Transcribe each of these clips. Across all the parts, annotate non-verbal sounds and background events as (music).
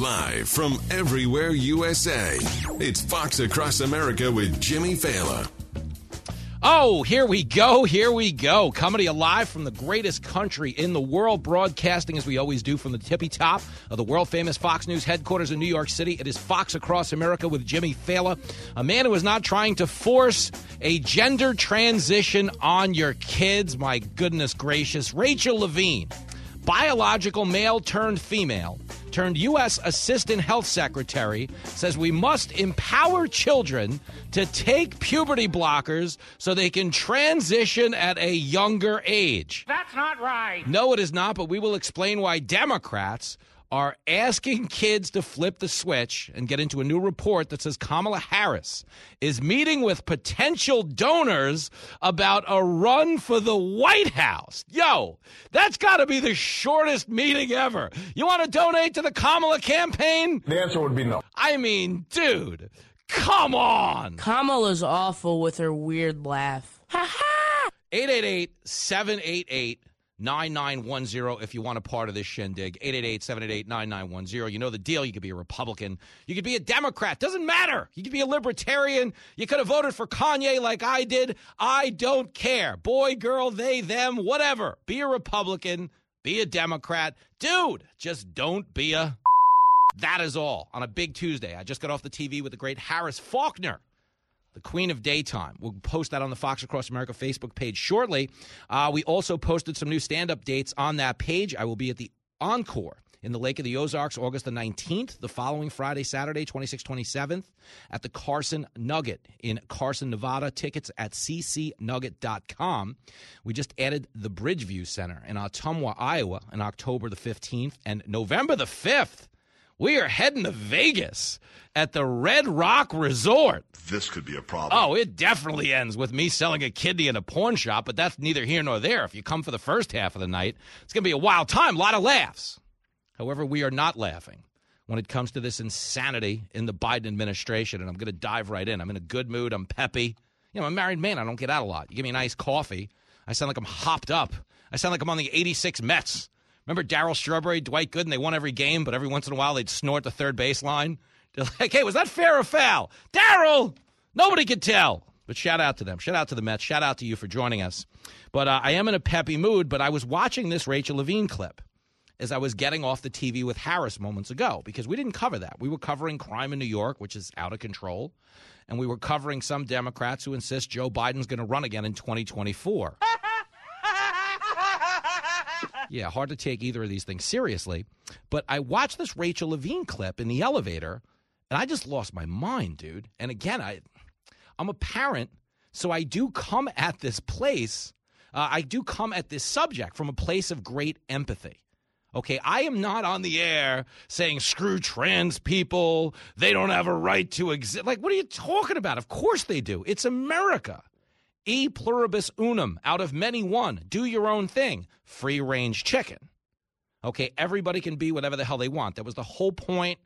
Live from everywhere USA, it's Fox Across America with Jimmy Failla. Oh, here we go. Here we go. Comedy alive from the greatest country in the world, broadcasting as we always do from the tippy top of the world famous Fox News headquarters in New York City. It is Fox Across America with Jimmy Failla, a man who is not trying to force a gender transition on your kids. My goodness gracious. Rachel Levine, biological male turned female turned U.S. Assistant Health Secretary, says we must empower children to take puberty blockers so they can transition at a younger age. That's not right. No, it is not, but we will explain why Democrats are asking kids to flip the switch and get into a new report that says Kamala Harris is meeting with potential donors about a run for the White House. Yo, that's got to be the shortest meeting ever. You want to donate to the Kamala campaign? The answer would be no. I mean, dude, come on. Kamala's awful with her weird laugh. Ha 888 788 9910 if you want a part of this shindig. 888 788 9910. You know the deal. You could be a Republican. You could be a Democrat. Doesn't matter. You could be a libertarian. You could have voted for Kanye like I did. I don't care. Boy, girl, they, them, whatever. Be a Republican. Be a Democrat. Dude, just don't be a. That is all on a big Tuesday. I just got off the TV with the great Harris Faulkner the queen of daytime. We'll post that on the Fox Across America Facebook page shortly. Uh, we also posted some new stand up dates on that page. I will be at the Encore in the Lake of the Ozarks August the 19th, the following Friday, Saturday, 26th, 27th, at the Carson Nugget in Carson, Nevada. Tickets at ccnugget.com. We just added the Bridgeview Center in Ottumwa, Iowa, on October the 15th and November the 5th. We are heading to Vegas at the Red Rock Resort. This could be a problem. Oh, it definitely ends with me selling a kidney in a porn shop, but that's neither here nor there. If you come for the first half of the night, it's going to be a wild time, a lot of laughs. However, we are not laughing when it comes to this insanity in the Biden administration, and I'm going to dive right in. I'm in a good mood. I'm peppy. You know, I'm a married man. I don't get out a lot. You give me a nice coffee, I sound like I'm hopped up. I sound like I'm on the 86 Mets. Remember Darryl Strawberry, Dwight Gooden? They won every game, but every once in a while they'd snort the third baseline. (laughs) They're like, hey, was that fair or foul? Darryl! Nobody could tell. But shout out to them. Shout out to the Mets. Shout out to you for joining us. But uh, I am in a peppy mood, but I was watching this Rachel Levine clip as I was getting off the TV with Harris moments ago because we didn't cover that. We were covering crime in New York, which is out of control, and we were covering some Democrats who insist Joe Biden's going to run again in 2024. Yeah, hard to take either of these things seriously. But I watched this Rachel Levine clip in the elevator, and I just lost my mind, dude. And again, I, I'm a parent, so I do come at this place, uh, I do come at this subject from a place of great empathy. Okay, I am not on the air saying screw trans people. They don't have a right to exist. Like, what are you talking about? Of course they do. It's America. E pluribus unum, out of many one. Do your own thing. Free range chicken. Okay, everybody can be whatever the hell they want. That was the whole point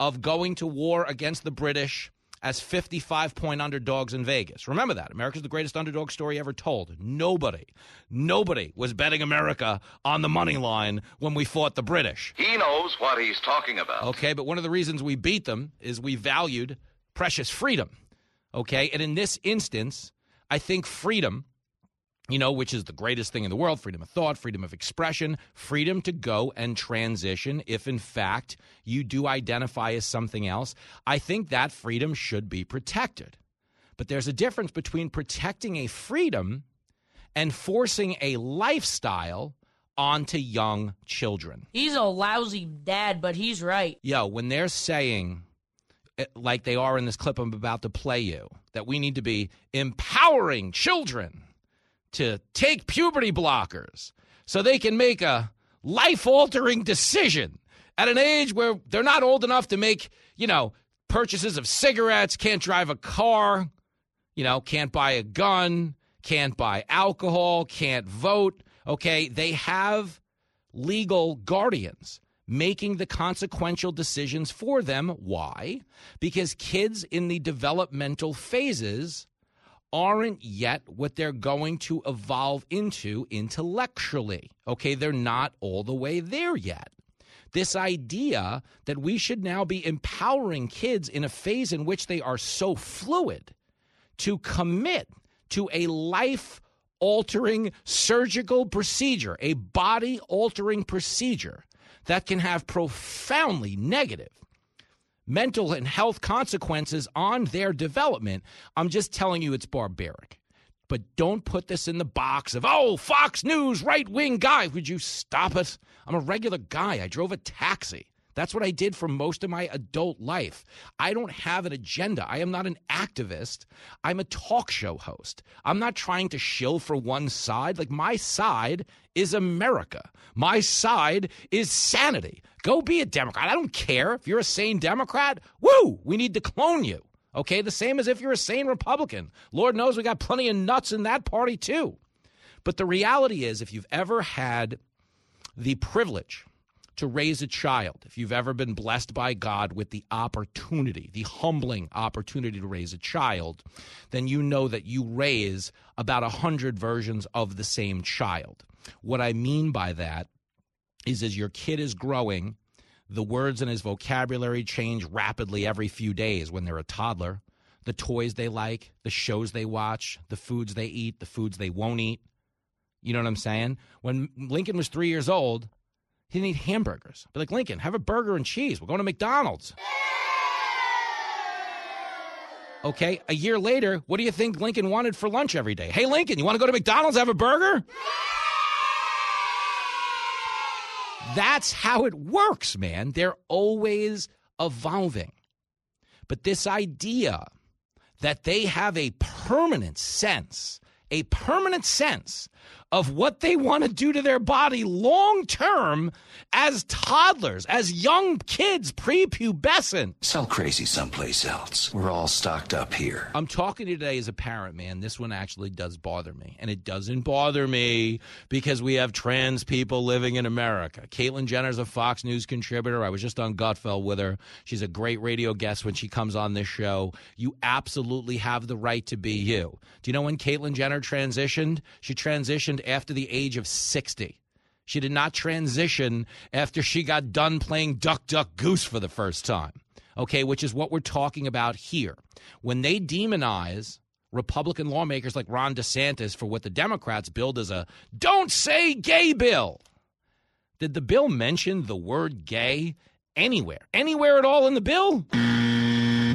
of going to war against the British as 55 point underdogs in Vegas. Remember that. America's the greatest underdog story ever told. Nobody, nobody was betting America on the money line when we fought the British. He knows what he's talking about. Okay, but one of the reasons we beat them is we valued precious freedom. Okay, and in this instance, I think freedom you know, which is the greatest thing in the world freedom of thought, freedom of expression, freedom to go and transition if, in fact, you do identify as something else. I think that freedom should be protected. But there's a difference between protecting a freedom and forcing a lifestyle onto young children. He's a lousy dad, but he's right. Yo, when they're saying, Eh, like they are in this clip I'm about to play you, that we need to be empowering children to take puberty blockers so they can make a life altering decision at an age where they're not old enough to make, you know, purchases of cigarettes, can't drive a car, you know, can't buy a gun, can't buy alcohol, can't vote. Okay. They have legal guardians making the consequential decisions for them. Why? Because kids in the developmental phases aren't yet what they're going to evolve into intellectually. Okay, they're not all the way there yet. This idea that we should now be empowering kids in a phase in which they are so fluid to commit to a life altering surgical procedure, a body altering procedure that can have profoundly negative mental and health consequences on their development. I'm just telling you it's barbaric. But don't put this in the box of, oh, Fox News, right wing guy. Would you stop it? I'm a regular guy. I drove a taxi. That's what I did for most of my adult life. I don't have an agenda. I am not an activist. I'm a talk show host. I'm not trying to shill for one side. Like, my side is America. My side is sanity. Go be a Democrat. I don't care. If you're a sane Democrat, woo, we need to clone you. Okay? The same as if you're a sane Republican. Lord knows we got plenty of nuts in that party, too. But the reality is, if you've ever had the privilege, to raise a child, if you've ever been blessed by God with the opportunity, the humbling opportunity to raise a child, then you know that you raise about a hundred versions of the same child. What I mean by that is as your kid is growing, the words in his vocabulary change rapidly every few days when they're a toddler. The toys they like, the shows they watch, the foods they eat, the foods they won't eat. You know what I'm saying? When Lincoln was three years old, he didn't eat hamburgers. Be like, Lincoln, have a burger and cheese. We're going to McDonald's. Okay, a year later, what do you think Lincoln wanted for lunch every day? Hey, Lincoln, you want to go to McDonald's, have a burger? That's how it works, man. They're always evolving. But this idea that they have a permanent sense, a permanent sense of what they want to do to their body long term as toddlers, as young kids, prepubescent. Sell crazy someplace else. We're all stocked up here. I'm talking to you today as a parent, man. This one actually does bother me. And it doesn't bother me because we have trans people living in America. Caitlyn Jenner's a Fox News contributor. I was just on Gutfeld with her. She's a great radio guest when she comes on this show. You absolutely have the right to be you. Do you know when Caitlyn Jenner transitioned? She transitioned after the age of 60. She did not transition after she got done playing Duck, Duck, Goose for the first time. Okay, which is what we're talking about here. When they demonize Republican lawmakers like Ron DeSantis for what the Democrats billed as a don't say gay bill, did the bill mention the word gay anywhere? Anywhere at all in the bill?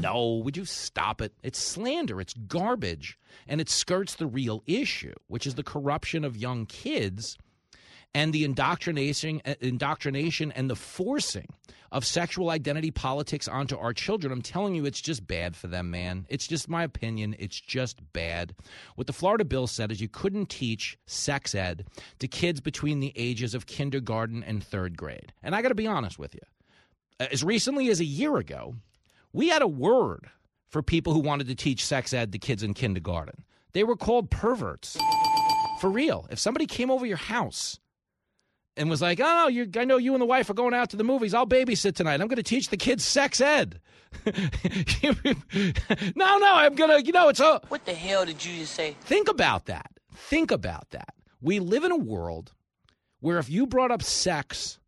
No, would you stop it? It's slander, it's garbage, and it skirts the real issue, which is the corruption of young kids and the indoctrination uh, indoctrination and the forcing of sexual identity politics onto our children. I'm telling you it's just bad for them, man. It's just my opinion. It's just bad. What the Florida bill said is you couldn't teach sex ed to kids between the ages of kindergarten and 3rd grade. And I got to be honest with you. Uh, as recently as a year ago, we had a word for people who wanted to teach sex ed to kids in kindergarten. They were called perverts. For real. If somebody came over your house and was like, "Oh, you, I know you and the wife are going out to the movies. I'll babysit tonight. I'm going to teach the kids sex ed." (laughs) no, no, I'm gonna. You know, it's a. What the hell did you just say? Think about that. Think about that. We live in a world where if you brought up sex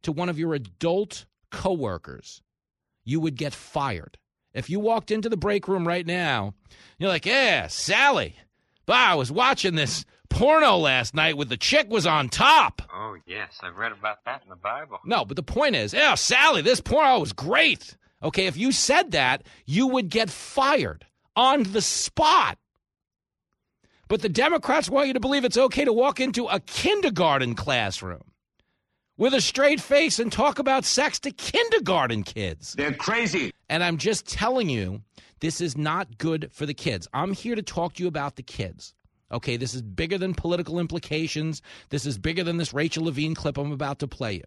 to one of your adult coworkers, you would get fired. If you walked into the break room right now, you're like, "Yeah, Sally, bah, I was watching this." porno last night with the chick was on top. Oh, yes. I've read about that in the Bible. No, but the point is, yeah, Sally, this porno was great. Okay, if you said that, you would get fired on the spot. But the Democrats want you to believe it's okay to walk into a kindergarten classroom with a straight face and talk about sex to kindergarten kids. They're crazy. And I'm just telling you, this is not good for the kids. I'm here to talk to you about the kids. Okay, this is bigger than political implications. This is bigger than this Rachel Levine clip I'm about to play you.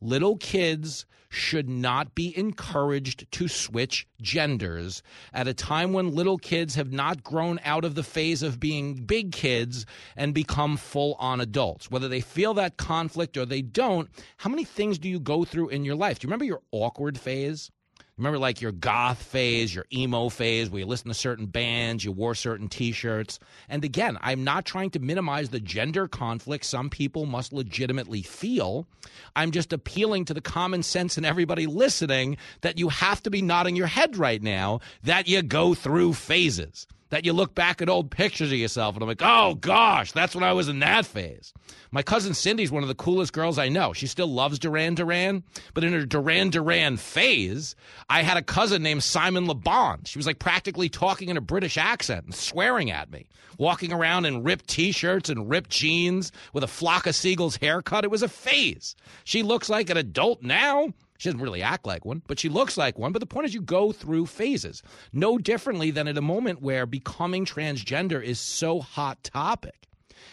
Little kids should not be encouraged to switch genders at a time when little kids have not grown out of the phase of being big kids and become full on adults. Whether they feel that conflict or they don't, how many things do you go through in your life? Do you remember your awkward phase? Remember, like your goth phase, your emo phase, where you listen to certain bands, you wore certain t shirts. And again, I'm not trying to minimize the gender conflict some people must legitimately feel. I'm just appealing to the common sense in everybody listening that you have to be nodding your head right now that you go through phases that you look back at old pictures of yourself and I'm like, oh gosh, that's when I was in that phase. My cousin Cindy's one of the coolest girls I know. She still loves Duran Duran, but in her Duran Duran phase, I had a cousin named Simon LeBon. She was like practically talking in a British accent and swearing at me, walking around in ripped t-shirts and ripped jeans with a flock of seagulls haircut. It was a phase. She looks like an adult now. She doesn't really act like one, but she looks like one. But the point is, you go through phases. No differently than at a moment where becoming transgender is so hot topic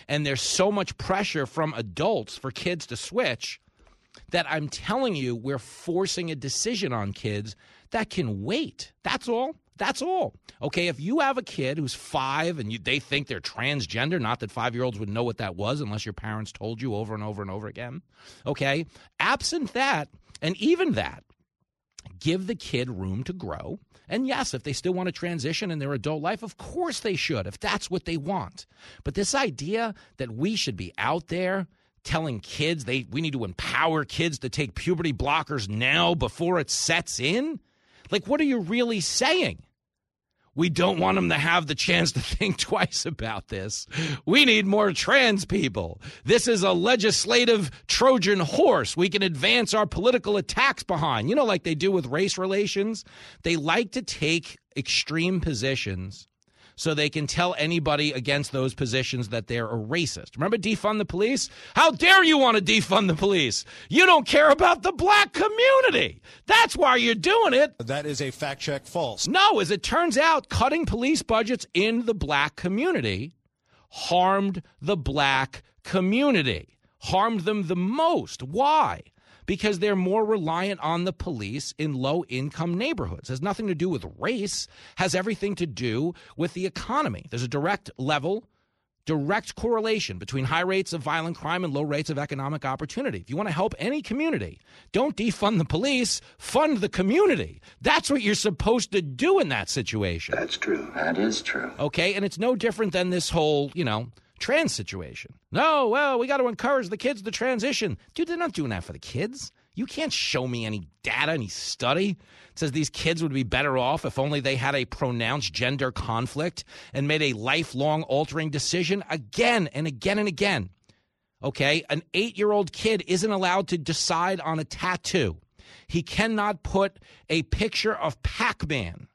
and there's so much pressure from adults for kids to switch that I'm telling you, we're forcing a decision on kids that can wait. That's all. That's all. Okay, if you have a kid who's five and you, they think they're transgender, not that five year olds would know what that was unless your parents told you over and over and over again. Okay, absent that, and even that, give the kid room to grow. And yes, if they still want to transition in their adult life, of course they should, if that's what they want. But this idea that we should be out there telling kids they we need to empower kids to take puberty blockers now before it sets in, like what are you really saying? We don't want them to have the chance to (laughs) think twice about this. We need more trans people. This is a legislative Trojan horse we can advance our political attacks behind. You know, like they do with race relations? They like to take extreme positions so they can tell anybody against those positions that they're a racist. Remember defund the police? How dare you want to defund the police? You don't care about the black community. That's why you're doing it. That is a fact check false. No, as it turns out, cutting police budgets in the black community harmed the black community, harmed them the most. Why? Because they're more reliant on the police in low income neighborhoods. It has nothing to do with race, has everything to do with the economy. There's a direct level direct correlation between high rates of violent crime and low rates of economic opportunity. If you want to help any community, don't defund the police, fund the community. That's what you're supposed to do in that situation. That's true. That is true. Okay, and it's no different than this whole, you know, trans situation. No, well, we got to encourage the kids to transition. Dude, they're not doing that for the kids. You can't show me any data, any study that says these kids would be better off if only they had a pronounced gender conflict and made a lifelong altering decision again and again and again. Okay, an eight year old kid isn't allowed to decide on a tattoo. He cannot put a picture of Pac Man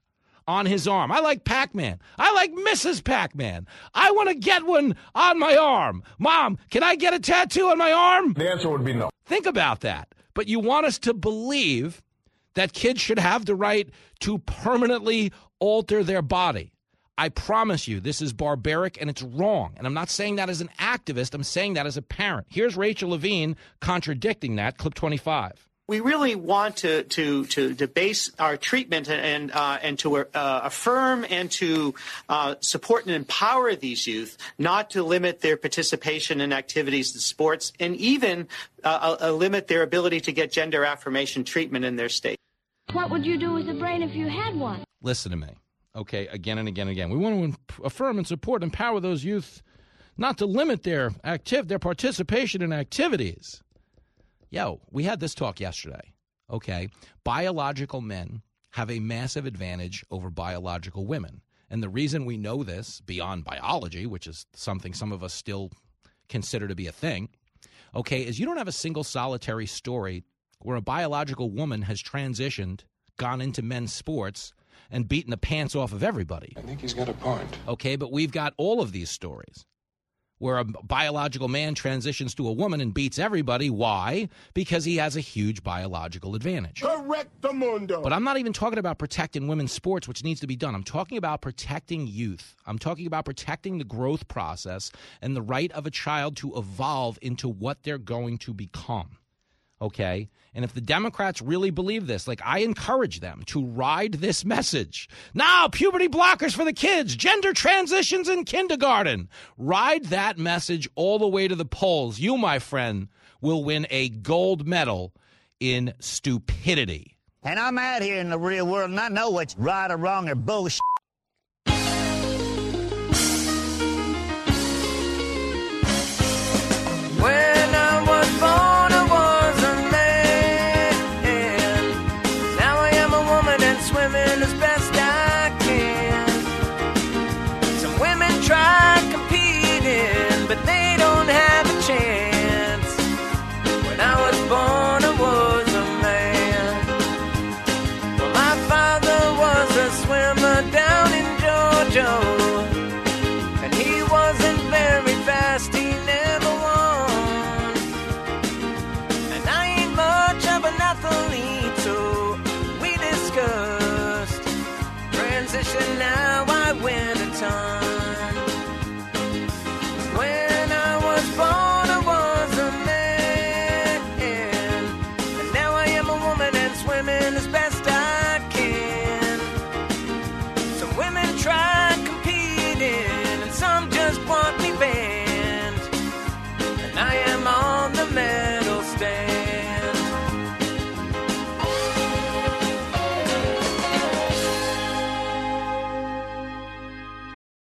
on his arm. I like Pac Man. I like Mrs. Pac Man. I want to get one on my arm. Mom, can I get a tattoo on my arm? The answer would be no. Think about that. But you want us to believe that kids should have the right to permanently alter their body. I promise you, this is barbaric and it's wrong. And I'm not saying that as an activist, I'm saying that as a parent. Here's Rachel Levine contradicting that, clip 25 we really want to to to, to base our treatment and uh, and to uh, affirm and to uh, support and empower these youth, not to limit their participation in activities and sports, and even uh, uh, limit their ability to get gender affirmation treatment in their state. What would you do with a brain if you had one? Listen to me, okay? Again and again and again. We want to affirm and support, and empower those youth, not to limit their active their participation in activities Yo, we had this talk yesterday. Okay. Biological men have a massive advantage over biological women. And the reason we know this beyond biology, which is something some of us still consider to be a thing, okay, is you don't have a single solitary story where a biological woman has transitioned, gone into men's sports, and beaten the pants off of everybody. I think he's got a point. Okay, but we've got all of these stories where a biological man transitions to a woman and beats everybody. Why? Because he has a huge biological advantage. Correctamundo. But I'm not even talking about protecting women's sports, which needs to be done. I'm talking about protecting youth. I'm talking about protecting the growth process and the right of a child to evolve into what they're going to become. Okay? And if the Democrats really believe this, like I encourage them to ride this message. Now, puberty blockers for the kids, gender transitions in kindergarten. Ride that message all the way to the polls. You, my friend, will win a gold medal in stupidity. And I'm out here in the real world and I know what's right or wrong or bullshit. But they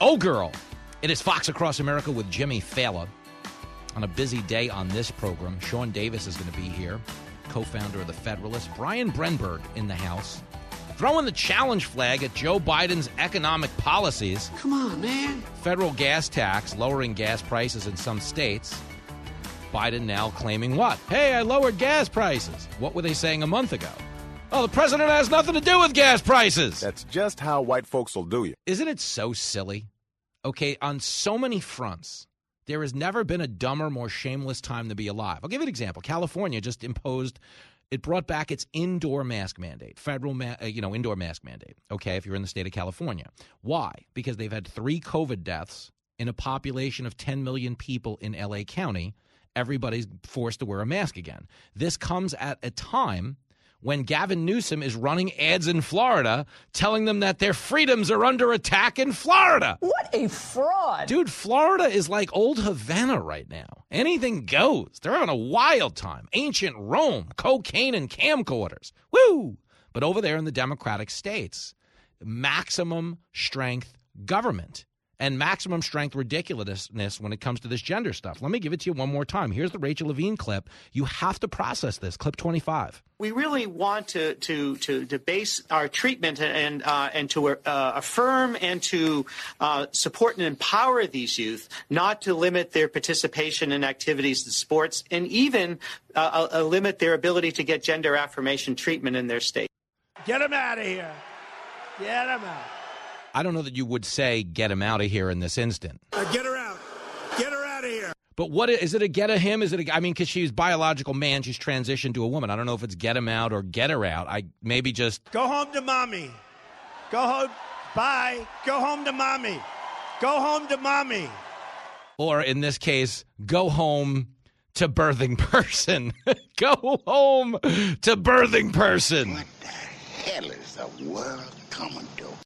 Oh, girl. It is Fox Across America with Jimmy Failla. On a busy day on this program, Sean Davis is going to be here, co founder of The Federalist. Brian Brenberg in the House, throwing the challenge flag at Joe Biden's economic policies. Come on, man. Federal gas tax, lowering gas prices in some states. Biden now claiming what? Hey, I lowered gas prices. What were they saying a month ago? Oh, the president has nothing to do with gas prices. That's just how white folks will do you. Isn't it so silly? Okay, on so many fronts, there has never been a dumber, more shameless time to be alive. I'll give you an example. California just imposed, it brought back its indoor mask mandate, federal, ma- uh, you know, indoor mask mandate. Okay, if you're in the state of California, why? Because they've had three COVID deaths in a population of 10 million people in LA County. Everybody's forced to wear a mask again. This comes at a time when Gavin Newsom is running ads in Florida telling them that their freedoms are under attack in Florida. What a fraud. Dude, Florida is like old Havana right now. Anything goes. They're having a wild time. Ancient Rome, cocaine and camcorders. Woo! But over there in the Democratic states, maximum strength government and maximum strength ridiculousness when it comes to this gender stuff. Let me give it to you one more time. Here's the Rachel Levine clip. You have to process this. Clip 25. We really want to to to, to base our treatment and uh, and to uh, affirm and to uh, support and empower these youth, not to limit their participation in activities and sports, and even uh, uh, limit their ability to get gender affirmation treatment in their state. Get them out of here. Get them out. I don't know that you would say get him out of here in this instant. Uh, get her out. Get her out of here. But what is it a get a him? Is it a, I mean, because she's biological man, she's transitioned to a woman. I don't know if it's get him out or get her out. I maybe just Go home to mommy. Go home. Bye. Go home to mommy. Go home to mommy. or in this case, go home to birthing (laughs) person. (laughs) go home to birthing person. What the hell is the world coming to?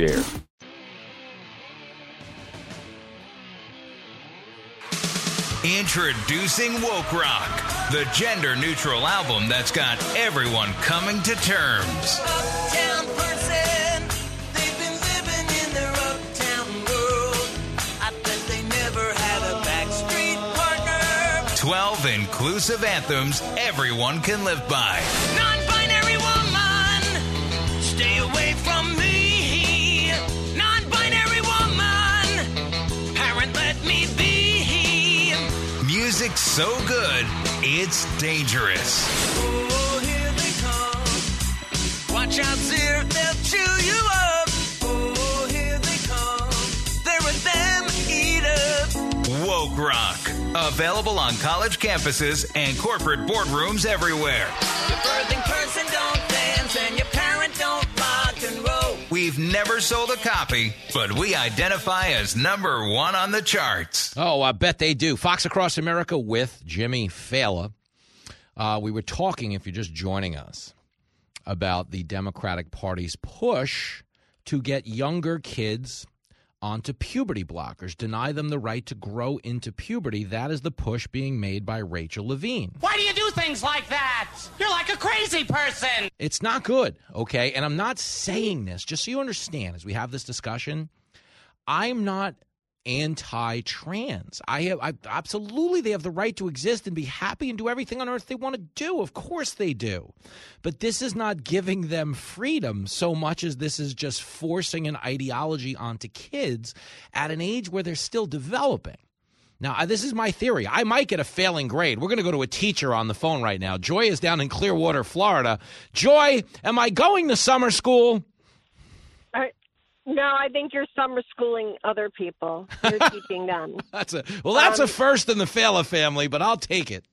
Introducing Woke Rock, the gender neutral album that's got everyone coming to terms. Uptown person, they've been living in their uptown world. I bet they never had a backstreet partner. 12 inclusive anthems everyone can live by. Music so good, it's dangerous. Oh, here they come. Watch out, Zir, they'll chew you up. Oh, here they come. They're a them eater. Woke Rock. Available on college campuses and corporate boardrooms everywhere. We've never sold a copy, but we identify as number one on the charts. Oh, I bet they do. Fox Across America with Jimmy Failla. Uh, we were talking, if you're just joining us, about the Democratic Party's push to get younger kids onto puberty blockers, deny them the right to grow into puberty. That is the push being made by Rachel Levine. Why do you do things like that? You're like a crazy person. It's not good, okay? And I'm not saying this, just so you understand, as we have this discussion, I'm not anti-trans. I have I, absolutely they have the right to exist and be happy and do everything on earth they want to do. Of course they do. But this is not giving them freedom so much as this is just forcing an ideology onto kids at an age where they're still developing. Now, this is my theory. I might get a failing grade. We're going to go to a teacher on the phone right now. Joy is down in Clearwater, Florida. Joy, am I going to summer school? No, I think you're summer schooling other people. You're (laughs) teaching them. That's a well. That's Um, a first in the Failla family, but I'll take it.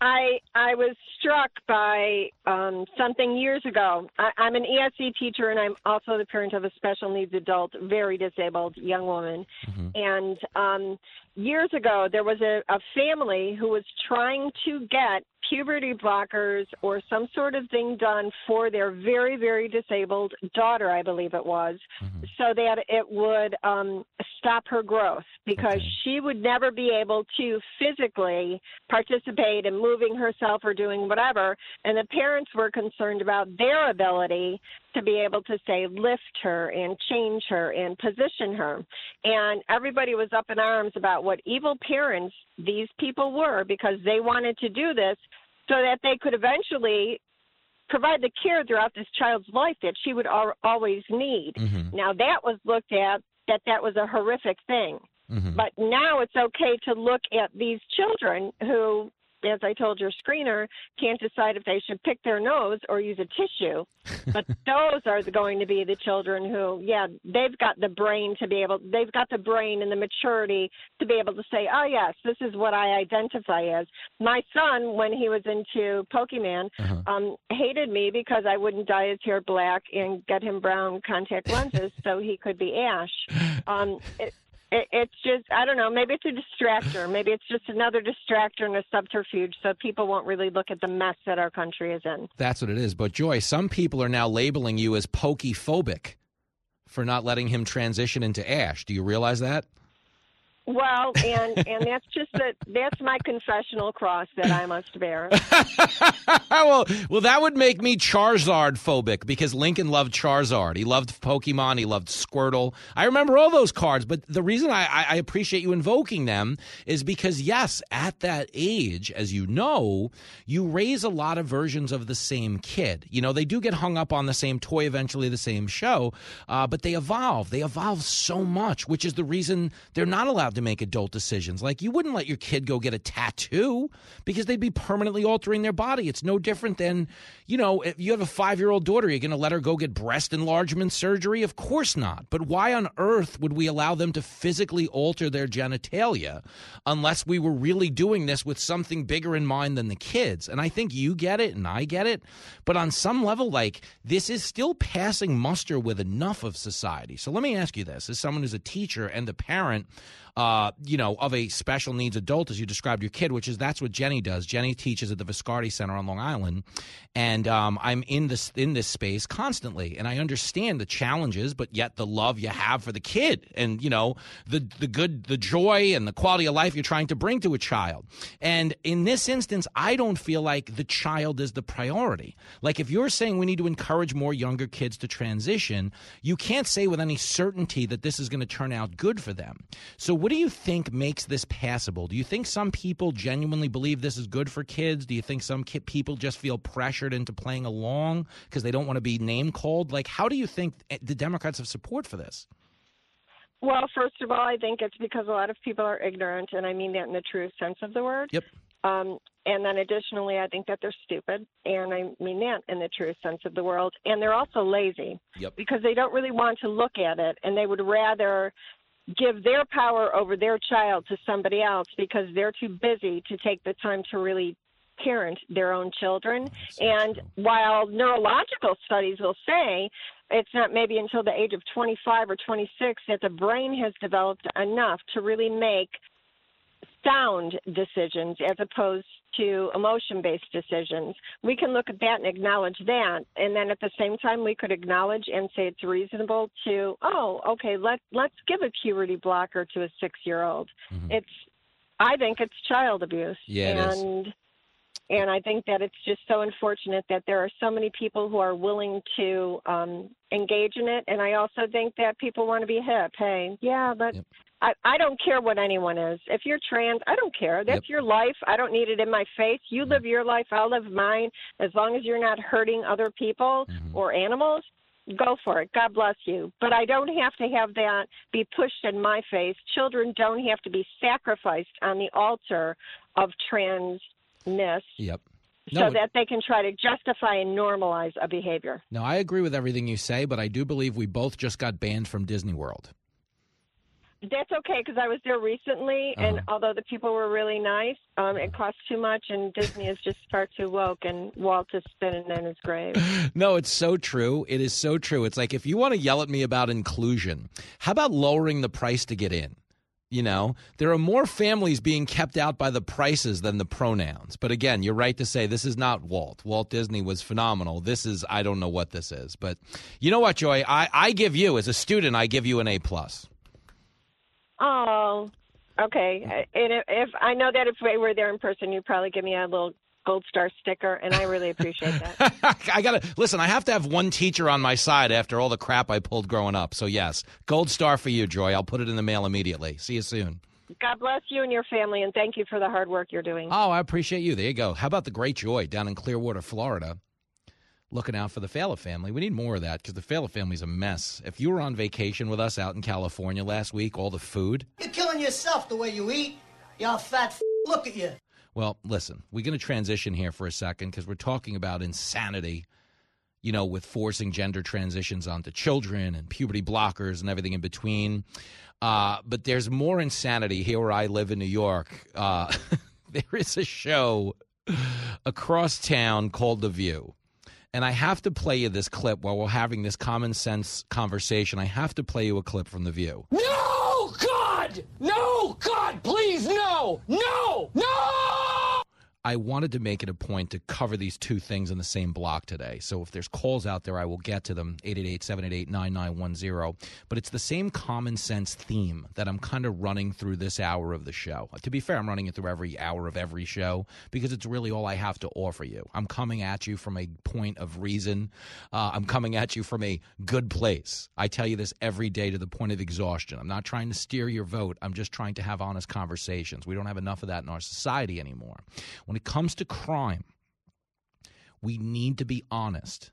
I I was struck by um, something years ago. I, I'm an ESC teacher, and I'm also the parent of a special needs adult, very disabled young woman. And um, years ago, there was a, a family who was trying to get puberty blockers or some sort of thing done for their very, very disabled daughter, I believe it was, so that it would um, stop her growth because she would never be able to physically participate in moving herself or doing whatever. And the parents were concerned about their ability to be able to say lift her and change her and position her. And everybody was up in arms about what evil parents these people were because they wanted to do this so that they could eventually provide the care throughout this child's life that she would al- always need. Mm-hmm. Now that was looked at that that was a horrific thing. Mm-hmm. But now it's okay to look at these children who, as I told your screener, can't decide if they should pick their nose or use a tissue. but (laughs) those are the, going to be the children who, yeah, they've got the brain to be able, they've got the brain and the maturity to be able to say, oh, yes, this is what I identify as. My son, when he was into Pokemon, um, hated me because I wouldn't dye his hair black and get him brown contact lenses so he could be Ash. (laughs) Um, it, it, it's just I don't know. Maybe it's a distractor. Maybe it's just another distractor and a subterfuge, so people won't really look at the mess that our country is in. That's what it is. But Joy, some people are now labeling you as pokey-phobic for not letting him transition into Ash. Do you realize that? Well, and and that's just that that's my confessional cross that I must bear. (laughs) well, well, that would make me Charizard phobic because Lincoln loved Charizard. He loved Pokemon. He loved Squirtle. I remember all those cards. But the reason I, I, appreciate you invoking them is because, yes, at that age, as you know, you raise a lot of versions of the same kid. You know, they do get hung up on the same toy, eventually the same show, uh, but they evolve. They evolve so much, which is the reason they're not allowed to make adult decisions. Like you wouldn't let your kid go get a tattoo because they'd be permanently altering their body. It's no different than, you know, if you have a five year old daughter, you're going to let her go get breast enlargement surgery? Of course not. But why on earth would we allow them to physically alter their genitalia unless we were really doing this with something bigger in mind than the kids? And I think you get it and I get it. But on some level, like this is still passing muster with enough of society. So let me ask you this as someone who's a teacher and a parent uh, you know, of a special needs adult, as you described your kid, which is that's what Jenny does. Jenny teaches at the Viscardi Center on Long Island, and um, I'm in this in this space constantly, and I understand the challenges, but yet the love you have for the kid, and you know the the good, the joy, and the quality of life you're trying to bring to a child. And in this instance, I don't feel like the child is the priority. Like if you're saying we need to encourage more younger kids to transition, you can't say with any certainty that this is going to turn out good for them. So what do you think makes this passable? Do you think some people genuinely believe this is good for kids? Do you think some ki- people just feel pressured into playing along because they don't want to be name called? Like, how do you think eh, the Democrats have support for this? Well, first of all, I think it's because a lot of people are ignorant, and I mean that in the true sense of the word. Yep. Um, and then additionally, I think that they're stupid, and I mean that in the true sense of the world. And they're also lazy yep. because they don't really want to look at it, and they would rather give their power over their child to somebody else because they're too busy to take the time to really parent their own children. And while neurological studies will say it's not maybe until the age of 25 or 26 that the brain has developed enough to really make sound decisions as opposed to emotion based decisions. We can look at that and acknowledge that. And then at the same time, we could acknowledge and say it's reasonable to, oh, okay, let, let's give a puberty blocker to a six year old. Mm-hmm. It's, I think it's child abuse. Yeah, and, And I think that it's just so unfortunate that there are so many people who are willing to um, engage in it. And I also think that people want to be hip. Hey, yeah, but yep. I, I don't care what anyone is. If you're trans, I don't care. That's yep. your life. I don't need it in my face. You live your life, I'll live mine. As long as you're not hurting other people mm-hmm. or animals, go for it. God bless you. But I don't have to have that be pushed in my face. Children don't have to be sacrificed on the altar of transness. Yep. No, so that they can try to justify and normalize a behavior. No, I agree with everything you say, but I do believe we both just got banned from Disney World. That's okay because I was there recently, uh-huh. and although the people were really nice, um, it costs too much, and Disney is just far too woke, and Walt is spinning in his grave. (laughs) No, it's so true. It is so true. It's like if you want to yell at me about inclusion, how about lowering the price to get in? You know, there are more families being kept out by the prices than the pronouns. But again, you're right to say this is not Walt. Walt Disney was phenomenal. This is I don't know what this is, but you know what, Joy? I, I give you as a student, I give you an A plus. Oh, okay. And if, if I know that if we were there in person, you'd probably give me a little gold star sticker, and I really appreciate that. (laughs) I gotta listen. I have to have one teacher on my side after all the crap I pulled growing up. So yes, gold star for you, Joy. I'll put it in the mail immediately. See you soon. God bless you and your family, and thank you for the hard work you're doing. Oh, I appreciate you. There you go. How about the great Joy down in Clearwater, Florida? Looking out for the Failla family. We need more of that because the Failla family's a mess. If you were on vacation with us out in California last week, all the food. You're killing yourself the way you eat. Y'all fat f- look at you. Well, listen, we're going to transition here for a second because we're talking about insanity, you know, with forcing gender transitions onto children and puberty blockers and everything in between. Uh, but there's more insanity here where I live in New York. Uh, (laughs) there is a show across town called The View. And I have to play you this clip while we're having this common sense conversation. I have to play you a clip from The View. No, God! No, God, please, no! No! No! I wanted to make it a point to cover these two things in the same block today. So if there's calls out there, I will get to them 888 788 9910. But it's the same common sense theme that I'm kind of running through this hour of the show. To be fair, I'm running it through every hour of every show because it's really all I have to offer you. I'm coming at you from a point of reason, uh, I'm coming at you from a good place. I tell you this every day to the point of exhaustion. I'm not trying to steer your vote, I'm just trying to have honest conversations. We don't have enough of that in our society anymore. When when it comes to crime, we need to be honest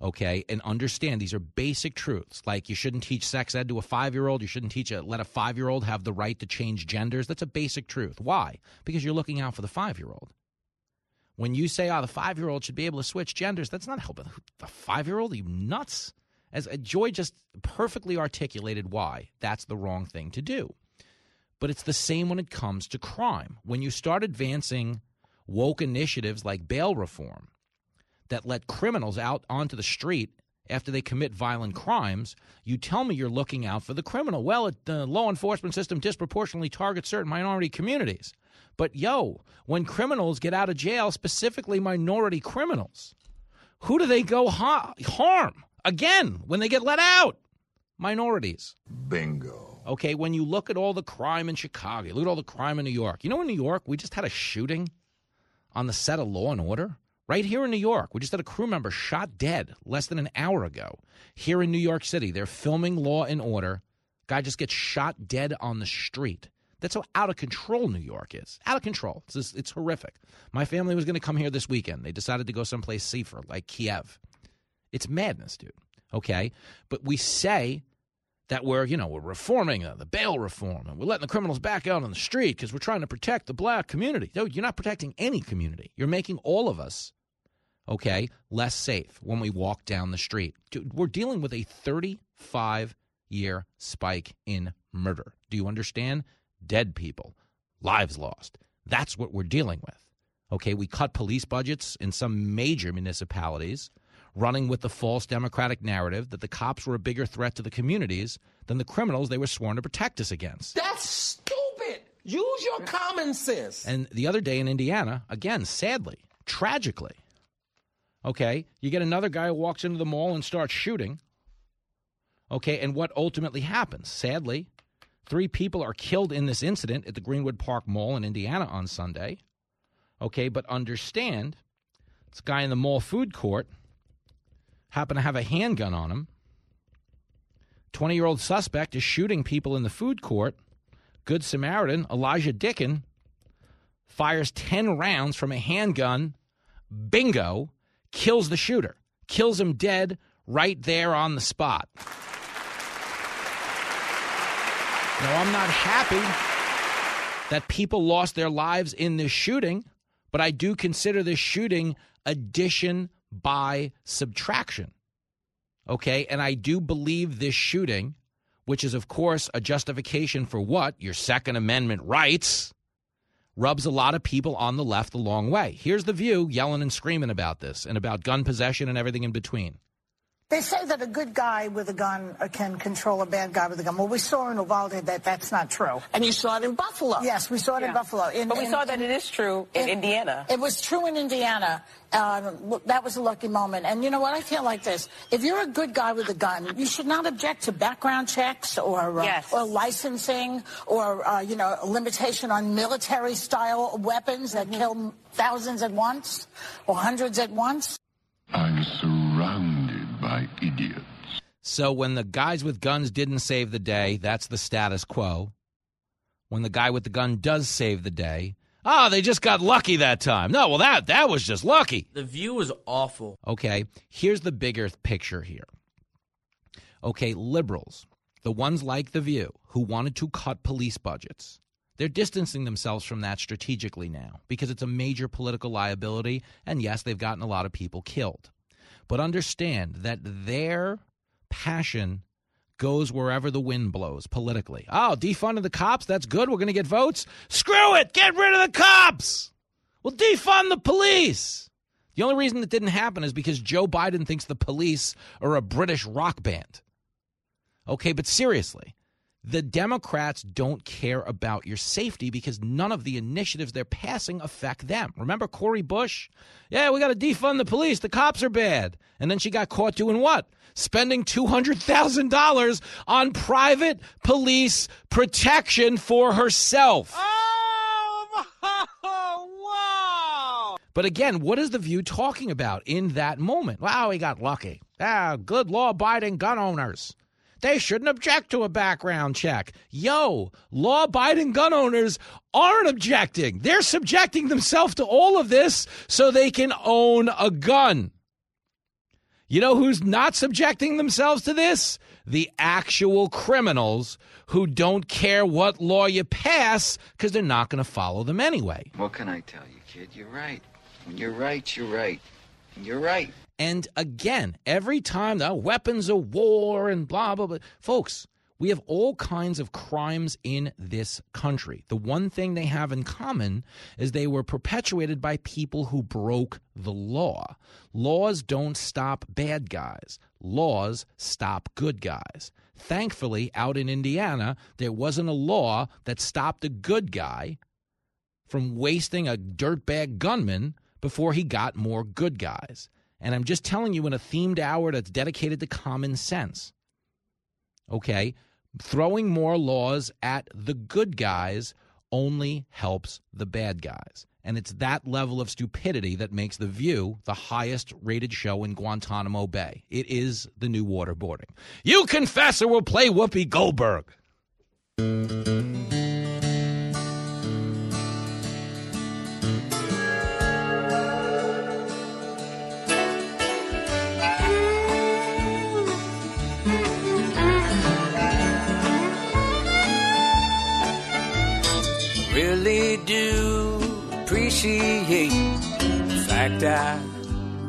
okay, and understand these are basic truths. Like you shouldn't teach sex ed to a five year old. You shouldn't teach a let a five year old have the right to change genders. That's a basic truth. Why? Because you're looking out for the five year old. When you say, "Oh, the five year old should be able to switch genders," that's not helping the five year old. You nuts? As uh, Joy just perfectly articulated why that's the wrong thing to do. But it's the same when it comes to crime. When you start advancing woke initiatives like bail reform that let criminals out onto the street after they commit violent crimes, you tell me you're looking out for the criminal. Well, it, the law enforcement system disproportionately targets certain minority communities. But yo, when criminals get out of jail, specifically minority criminals, who do they go ha- harm? Again, when they get let out, minorities. Bingo. Okay, when you look at all the crime in Chicago, look at all the crime in New York. You know, in New York, we just had a shooting on the set of Law and Order. Right here in New York, we just had a crew member shot dead less than an hour ago. Here in New York City, they're filming Law and Order. Guy just gets shot dead on the street. That's how out of control New York is. Out of control. It's, just, it's horrific. My family was going to come here this weekend. They decided to go someplace safer, like Kiev. It's madness, dude. Okay? But we say that we're, you know, we're reforming uh, the bail reform and we're letting the criminals back out on the street because we're trying to protect the black community. No, you're not protecting any community. You're making all of us, okay, less safe when we walk down the street. Dude, we're dealing with a 35 year spike in murder. Do you understand? Dead people, lives lost. That's what we're dealing with. Okay, we cut police budgets in some major municipalities running with the false democratic narrative that the cops were a bigger threat to the communities than the criminals they were sworn to protect us against. That's stupid. Use your common sense. And the other day in Indiana, again, sadly, tragically, okay, you get another guy who walks into the mall and starts shooting. Okay, and what ultimately happens? Sadly, three people are killed in this incident at the Greenwood Park Mall in Indiana on Sunday. Okay, but understand, this guy in the mall food court happened to have a handgun on him. 20 year old suspect is shooting people in the food court. Good Samaritan, Elijah Dicken, fires 10 rounds from a handgun. Bingo, kills the shooter, kills him dead right there on the spot. Now, I'm not happy that people lost their lives in this shooting, but I do consider this shooting addition by subtraction. Okay. And I do believe this shooting, which is, of course, a justification for what? Your Second Amendment rights, rubs a lot of people on the left the long way. Here's the view yelling and screaming about this and about gun possession and everything in between. They say that a good guy with a gun can control a bad guy with a gun. Well, we saw in Uvalde that that's not true. And you saw it in Buffalo. Yes, we saw it Yeah. in Buffalo. In- But we in- saw that it is true in Indiana. It was true in Indiana. Um, that was a lucky moment. And you know what? I feel like this. If you're a good guy with a gun, you should not object to background checks or, uh, Yes. or licensing or, uh, you know, limitation on military style weapons that kill thousands at once or hundreds at once. I'm surrounded by idiots. So when the guys with guns didn't save the day, that's the status quo. When the guy with the gun does save the day, oh, they just got lucky that time. No, well that that was just lucky. The view was awful. Okay, here's the bigger picture here. Okay, liberals, the ones like The View who wanted to cut police budgets, they're distancing themselves from that strategically now because it's a major political liability. And yes, they've gotten a lot of people killed. But understand that their passion goes wherever the wind blows politically. Oh, defunding the cops, that's good. We're going to get votes. Screw it. Get rid of the cops. We'll defund the police. The only reason that didn't happen is because Joe Biden thinks the police are a British rock band. Okay, but seriously, the Democrats don't care about your safety because none of the initiatives they're passing affect them. Remember Cori Bush? Yeah, we got to defund the police. The cops are bad. And then she got caught doing what? Spending $200,000 on private police protection for herself. Oh, (laughs) wow. But again, what is the view talking about in that moment? Wow, he got lucky. Ah, good law abiding gun owners. They shouldn't object to a background check. Yo, law abiding gun owners aren't objecting. They're subjecting themselves to all of this so they can own a gun. You know who's not subjecting themselves to this? The actual criminals who don't care what law you pass because they're not going to follow them anyway. What can I tell you, kid? You're right. When you're right, you're right. You're right. And again, every time the weapons of war and blah, blah, blah. Folks, we have all kinds of crimes in this country. The one thing they have in common is they were perpetuated by people who broke the law. Laws don't stop bad guys, laws stop good guys. Thankfully, out in Indiana, there wasn't a law that stopped a good guy from wasting a dirtbag gunman before he got more good guys. And I'm just telling you in a themed hour that's dedicated to common sense. Okay? Throwing more laws at the good guys only helps the bad guys. And it's that level of stupidity that makes The View the highest rated show in Guantanamo Bay. It is the new waterboarding. You confess or we'll play Whoopi Goldberg. I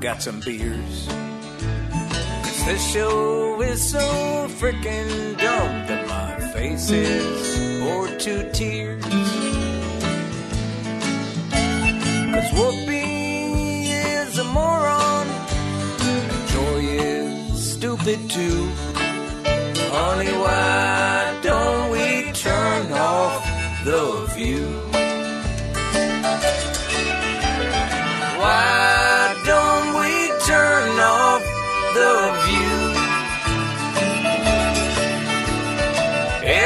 got some beers. Cause this show is so freaking dumb that my face is or two tears. Cause Whoopi is a moron, and Joy is stupid too. Honey, why don't we turn off the view?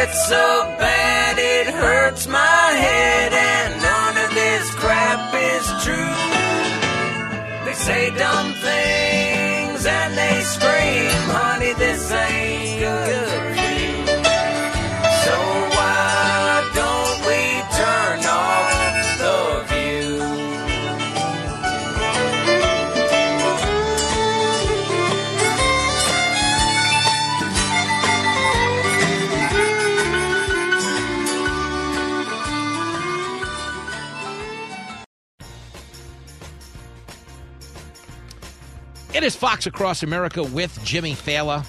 It's so bad it hurts my head, and none of this crap is true. They say dumb things and they scream, honey, this ain't is Fox Across America with Jimmy Failla.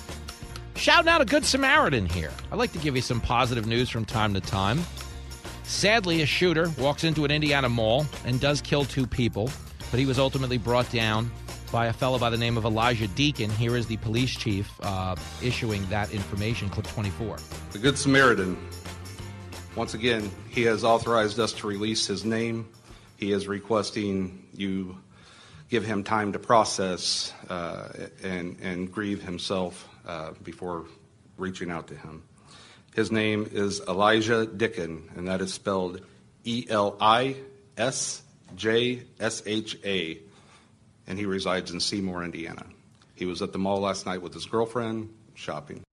Shouting out a good Samaritan here. I like to give you some positive news from time to time. Sadly, a shooter walks into an Indiana mall and does kill two people, but he was ultimately brought down by a fellow by the name of Elijah Deacon. Here is the police chief uh, issuing that information, clip 24. The Good Samaritan. Once again, he has authorized us to release his name. He is requesting you give him time to process uh, and, and grieve himself uh, before reaching out to him. His name is Elijah Dicken, and that is spelled E L I S J S H A, and he resides in Seymour, Indiana. He was at the mall last night with his girlfriend shopping.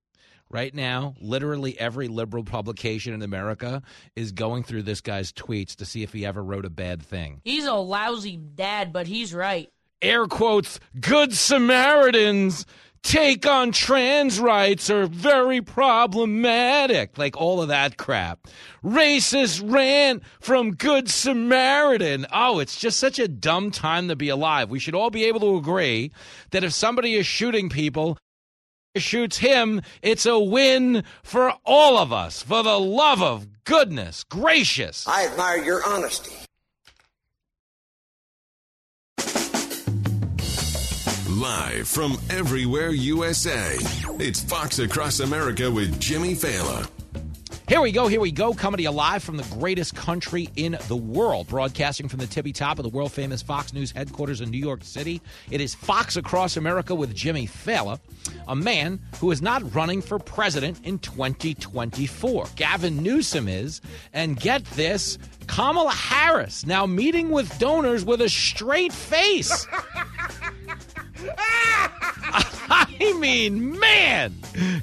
Right now, literally every liberal publication in America is going through this guy's tweets to see if he ever wrote a bad thing. He's a lousy dad, but he's right. Air quotes, good Samaritans take on trans rights are very problematic. Like all of that crap. Racist rant from Good Samaritan. Oh, it's just such a dumb time to be alive. We should all be able to agree that if somebody is shooting people, shoots him, it's a win for all of us. For the love of goodness gracious. I admire your honesty. Live from everywhere USA, it's Fox Across America with Jimmy Failla. Here we go, here we go, coming to you live from the greatest country in the world, broadcasting from the tippy top of the world famous Fox News headquarters in New York City. It is Fox Across America with Jimmy Failla, a man who is not running for president in 2024. Gavin Newsom is, and get this, Kamala Harris now meeting with donors with a straight face. (laughs) (laughs) I mean, man,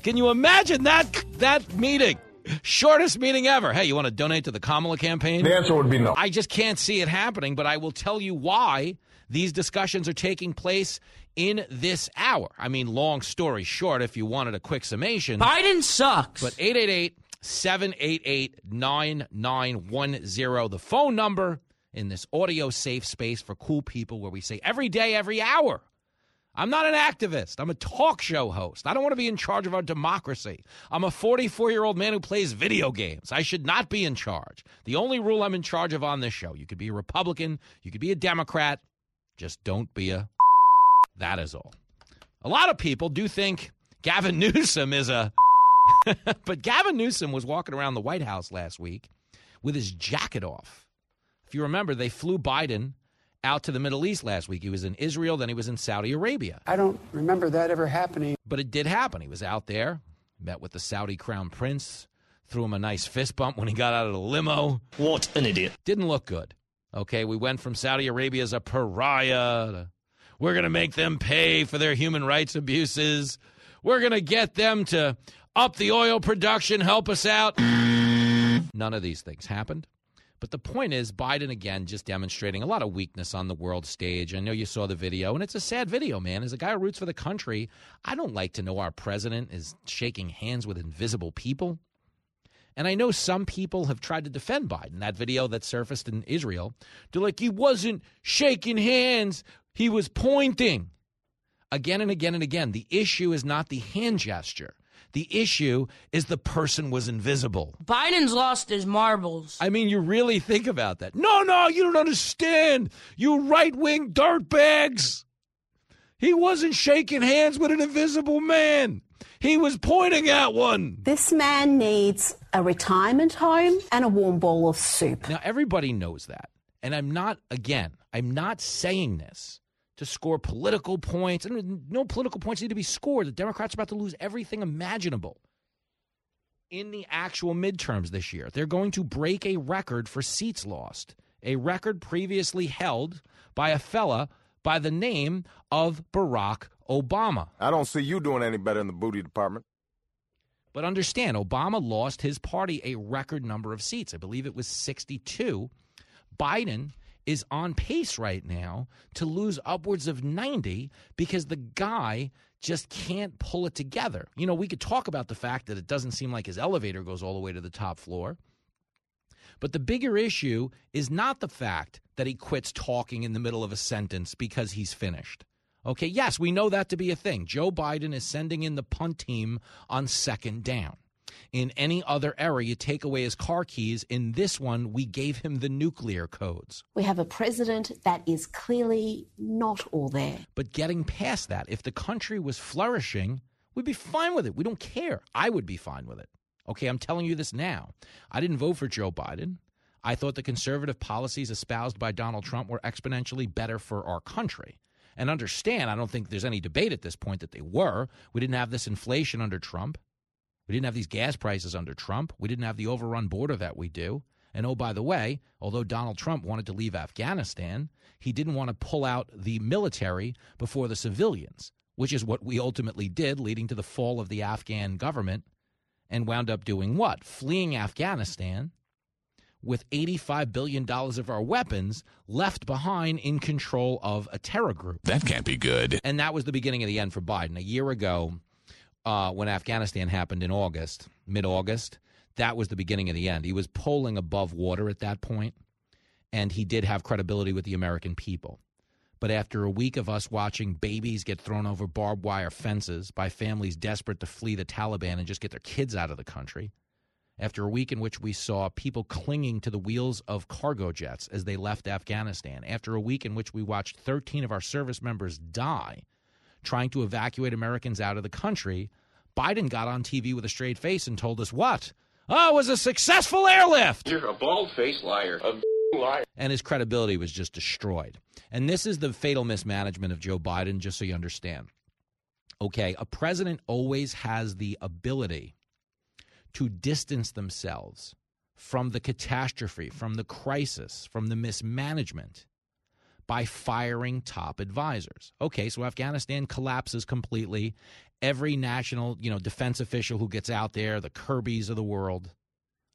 can you imagine that that meeting? Shortest meeting ever. Hey, you want to donate to the Kamala campaign? The answer would be no. I just can't see it happening, but I will tell you why these discussions are taking place in this hour. I mean, long story short, if you wanted a quick summation, Biden sucks. but 888 788 9910, the phone number in this audio safe space for cool people where we say every day, every hour. I'm not an activist. I'm a talk show host. I don't want to be in charge of our democracy. I'm a 44 year old man who plays video games. I should not be in charge. The only rule I'm in charge of on this show you could be a Republican, you could be a Democrat, just don't be a. (laughs) That is all. A lot of people do think Gavin (laughs) Newsom is a. (laughs) but Gavin Newsom was walking around the White House last week with his jacket off. If you remember, they flew Biden out to the Middle East last week. He was in Israel, then he was in Saudi Arabia. I don't remember that ever happening. But it did happen. He was out there, met with the Saudi crown prince, threw him a nice fist bump when he got out of the limo. What an idiot. Didn't look good. Okay, we went from Saudi Arabia as a pariah to we're going to make them pay for their human rights abuses. We're going to get them to up the oil production, help us out. (clears throat) None of these things happened. But the point is, Biden again just demonstrating a lot of weakness on the world stage. I know you saw the video, and it's a sad video, man. As a guy who roots for the country, I don't like to know our president is shaking hands with invisible people. And I know some people have tried to defend Biden. That video that surfaced in Israel, they're like, he wasn't shaking hands, he was pointing. Again and again and again, the issue is not the hand gesture. The issue is the person was invisible. Biden's lost his marbles. I mean, you really think about that. No, no, you don't understand. You right wing dirtbags. He wasn't shaking hands with an invisible man. He was pointing at one. This man needs a retirement home and a warm bowl of soup. Now, everybody knows that. And I'm not, again, I'm not saying this to score political points. And no political points need to be scored. The Democrats are about to lose everything imaginable in the actual midterms this year. They're going to break a record for seats lost, a record previously held by a fella by the name of Barack Obama. I don't see you doing any better in the booty department. But understand, Obama lost his party a record number of seats. I believe it was 62. Biden is on pace right now to lose upwards of 90 because the guy just can't pull it together. You know, we could talk about the fact that it doesn't seem like his elevator goes all the way to the top floor. But the bigger issue is not the fact that he quits talking in the middle of a sentence because he's finished. Okay, yes, we know that to be a thing. Joe Biden is sending in the punt team on second down. In any other era, you take away his car keys. In this one, we gave him the nuclear codes. We have a president that is clearly not all there. But getting past that, if the country was flourishing, we'd be fine with it. We don't care. I would be fine with it. Okay, I'm telling you this now. I didn't vote for Joe Biden. I thought the conservative policies espoused by Donald Trump were exponentially better for our country. And understand, I don't think there's any debate at this point that they were. We didn't have this inflation under Trump. We didn't have these gas prices under Trump. We didn't have the overrun border that we do. And oh, by the way, although Donald Trump wanted to leave Afghanistan, he didn't want to pull out the military before the civilians, which is what we ultimately did, leading to the fall of the Afghan government and wound up doing what? Fleeing Afghanistan with $85 billion of our weapons left behind in control of a terror group. That can't be good. And that was the beginning of the end for Biden. A year ago, uh, when Afghanistan happened in August, mid August, that was the beginning of the end. He was polling above water at that point, and he did have credibility with the American people. But after a week of us watching babies get thrown over barbed wire fences by families desperate to flee the Taliban and just get their kids out of the country, after a week in which we saw people clinging to the wheels of cargo jets as they left Afghanistan, after a week in which we watched 13 of our service members die trying to evacuate Americans out of the country, Biden got on TV with a straight face and told us what? Oh, it was a successful airlift. You're a bald faced liar. A (laughs) liar. And his credibility was just destroyed. And this is the fatal mismanagement of Joe Biden, just so you understand. Okay, a president always has the ability to distance themselves from the catastrophe, from the crisis, from the mismanagement by firing top advisors. Okay, so Afghanistan collapses completely. Every national, you know, defense official who gets out there, the Kirby's of the world,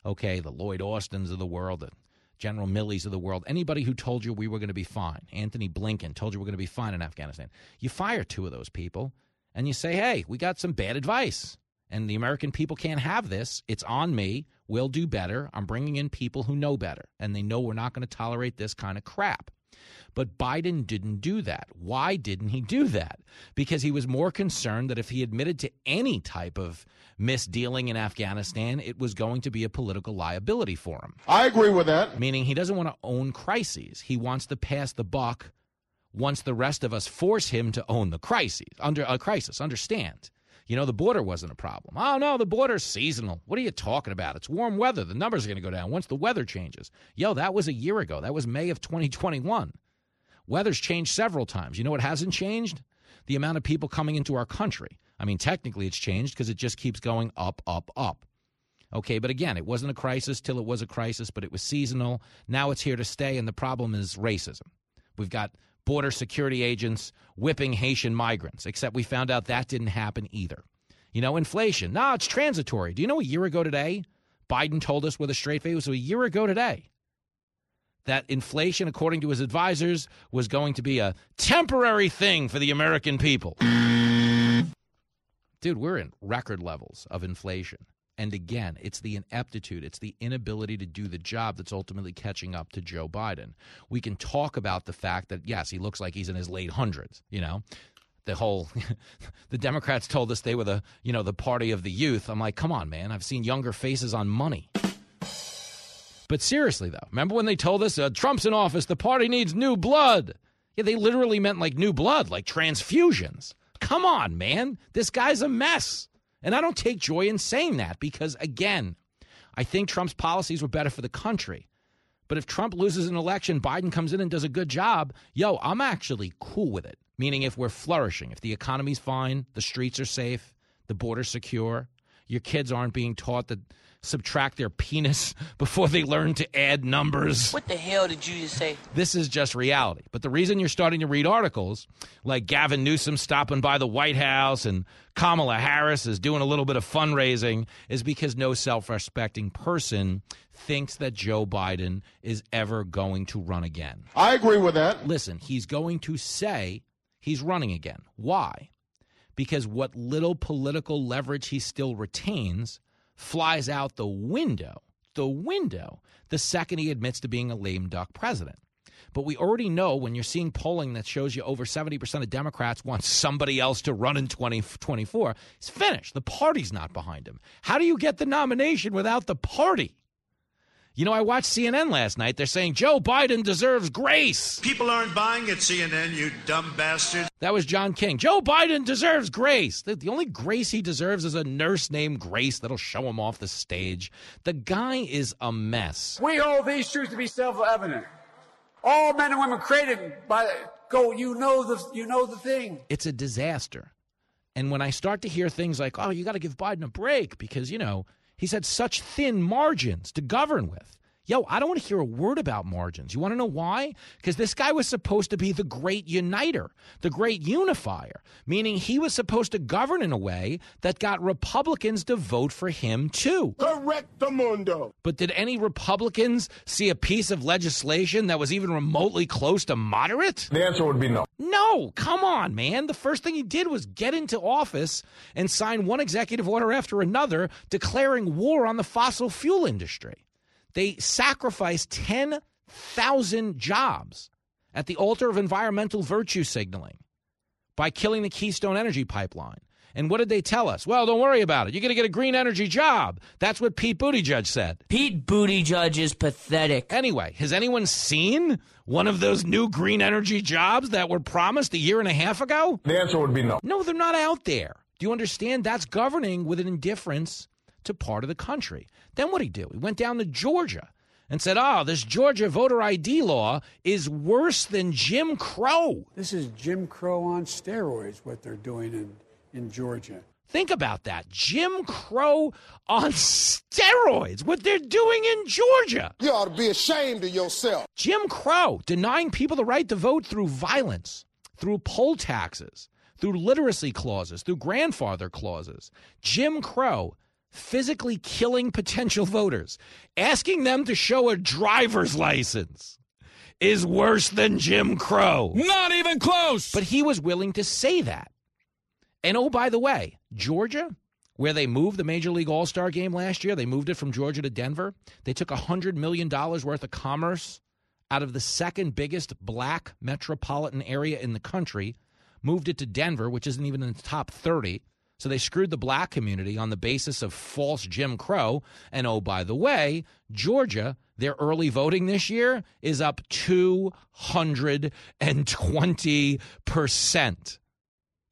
Okay, the Lloyd Austins of the world, the General Milleys of the world, anybody who told you we were going to be fine, Antony Blinken told you we're going to be fine in Afghanistan. You fire two of those people and you say, hey, we got some bad advice. And the American people can't have this. It's on me. We'll do better. I'm bringing in people who know better, and they know we're not going to tolerate this kind of crap. But Biden didn't do that. Why didn't he do that? Because he was more concerned that if he admitted to any type of misdealing in Afghanistan, it was going to be a political liability for him. I agree with that. Meaning he doesn't want to own crises. He wants to pass the buck once the rest of us force him to own the crisis. Under a crisis, understand. You know, the border wasn't a problem. Oh, no, the border's seasonal. What are you talking about? It's warm weather. The numbers are going to go down once the weather changes. Yo, that was a year ago. That was May of 2021. Weather's changed several times. You know what hasn't changed? The amount of people coming into our country. I mean, technically it's changed because it just keeps going up, up, up. Okay, but again, it wasn't a crisis till it was a crisis, but it was seasonal. Now it's here to stay, and the problem is racism. We've got border security agents whipping Haitian migrants, except we found out that didn't happen either. You know, inflation. No, it's transitory. Do you know a year ago today, Biden told us with a straight face, it was a year ago today, that inflation, according to his advisors, was going to be a temporary thing for the American people. Dude, we're in record levels of inflation. And again, it's the ineptitude, it's the inability to do the job that's ultimately catching up to Joe Biden. We can talk about the fact that, yes, he looks like he's in his late hundreds, you know? The whole, (laughs) the Democrats told us they were the, you know, the party of the youth. I'm like, come on, man. I've seen younger faces on money. But seriously, though, remember when they told us uh, Trump's in office, the party needs new blood? Yeah, they literally meant like new blood, like transfusions. Come on, man. This guy's a mess. And I don't take joy in saying that because, again, I think Trump's policies were better for the country. But if Trump loses an election, Biden comes in and does a good job, yo, I'm actually cool with it. Meaning, if we're flourishing, if the economy's fine, the streets are safe, the border's secure, your kids aren't being taught to subtract their penis (laughs) before they learn to add numbers. What the hell did you just say? This is just reality. But the reason you're starting to read articles like Gavin Newsom stopping by the White House and Kamala Harris is doing a little bit of fundraising is because no self respecting person thinks that Joe Biden is ever going to run again. I agree with that. Listen, he's going to say he's running again. Why? Because what little political leverage he still retains flies out the window, the window, the second he admits to being a lame duck president. But we already know when you're seeing polling that shows you over 70% of Democrats want somebody else to run in 2024, it's finished. The party's not behind him. How do you get the nomination without the party? You know, I watched CNN last night. They're saying Joe Biden deserves grace. People aren't buying at CNN, you dumb bastards. That was John King. Joe Biden deserves grace. The, the, only grace he deserves is a nurse named Grace that'll show him off the stage. The guy is a mess. We hold these truths to be self-evident. All men and women created by go. You know the you know the thing. It's a disaster. And when I start to hear things like, "Oh, you got to give Biden a break," because you know He's had such thin margins to govern with. Yo, I don't want to hear a word about margins. You want to know why? Because this guy was supposed to be the great uniter, the great unifier, meaning he was supposed to govern in a way that got Republicans to vote for him too. Correct the mundo. But did any Republicans see a piece of legislation that was even remotely close to moderate? The answer would be no. No, come on, man. The first thing he did was get into office and sign one executive order after another declaring war on the fossil fuel industry. They sacrificed 10,000 jobs at the altar of environmental virtue signaling by killing the Keystone Energy Pipeline. And what did they tell us? Well, don't worry about it. You're going to get a green energy job. That's what Pete Buttigieg said. Pete Buttigieg is pathetic. Anyway, has anyone seen one of those new green energy jobs that were promised a year and a half ago? The answer would be no. No, they're not out there. Do you understand? That's governing with an indifference to part of the country. Then what did he do? He went down to Georgia and said, oh, this Georgia voter ID law is worse than Jim Crow. This is Jim Crow on steroids, what they're doing in, in Georgia. Think about that. Jim Crow on steroids, what they're doing in Georgia. You ought to be ashamed of yourself. Jim Crow denying people the right to vote through violence, through poll taxes, through literacy clauses, through grandfather clauses. Jim Crow physically killing potential voters, asking them to show a driver's license is worse than Jim Crow. Not even close. But he was willing to say that. And oh, by the way, Georgia, where they moved the Major League All Star game last year, they moved it from Georgia to Denver. They took $100 million worth of commerce out of the second biggest black metropolitan area in the country, moved it to Denver, which isn't even in the top 30. So they screwed the black community on the basis of false Jim Crow. And oh, by the way, Georgia, their early voting this year is up 220%.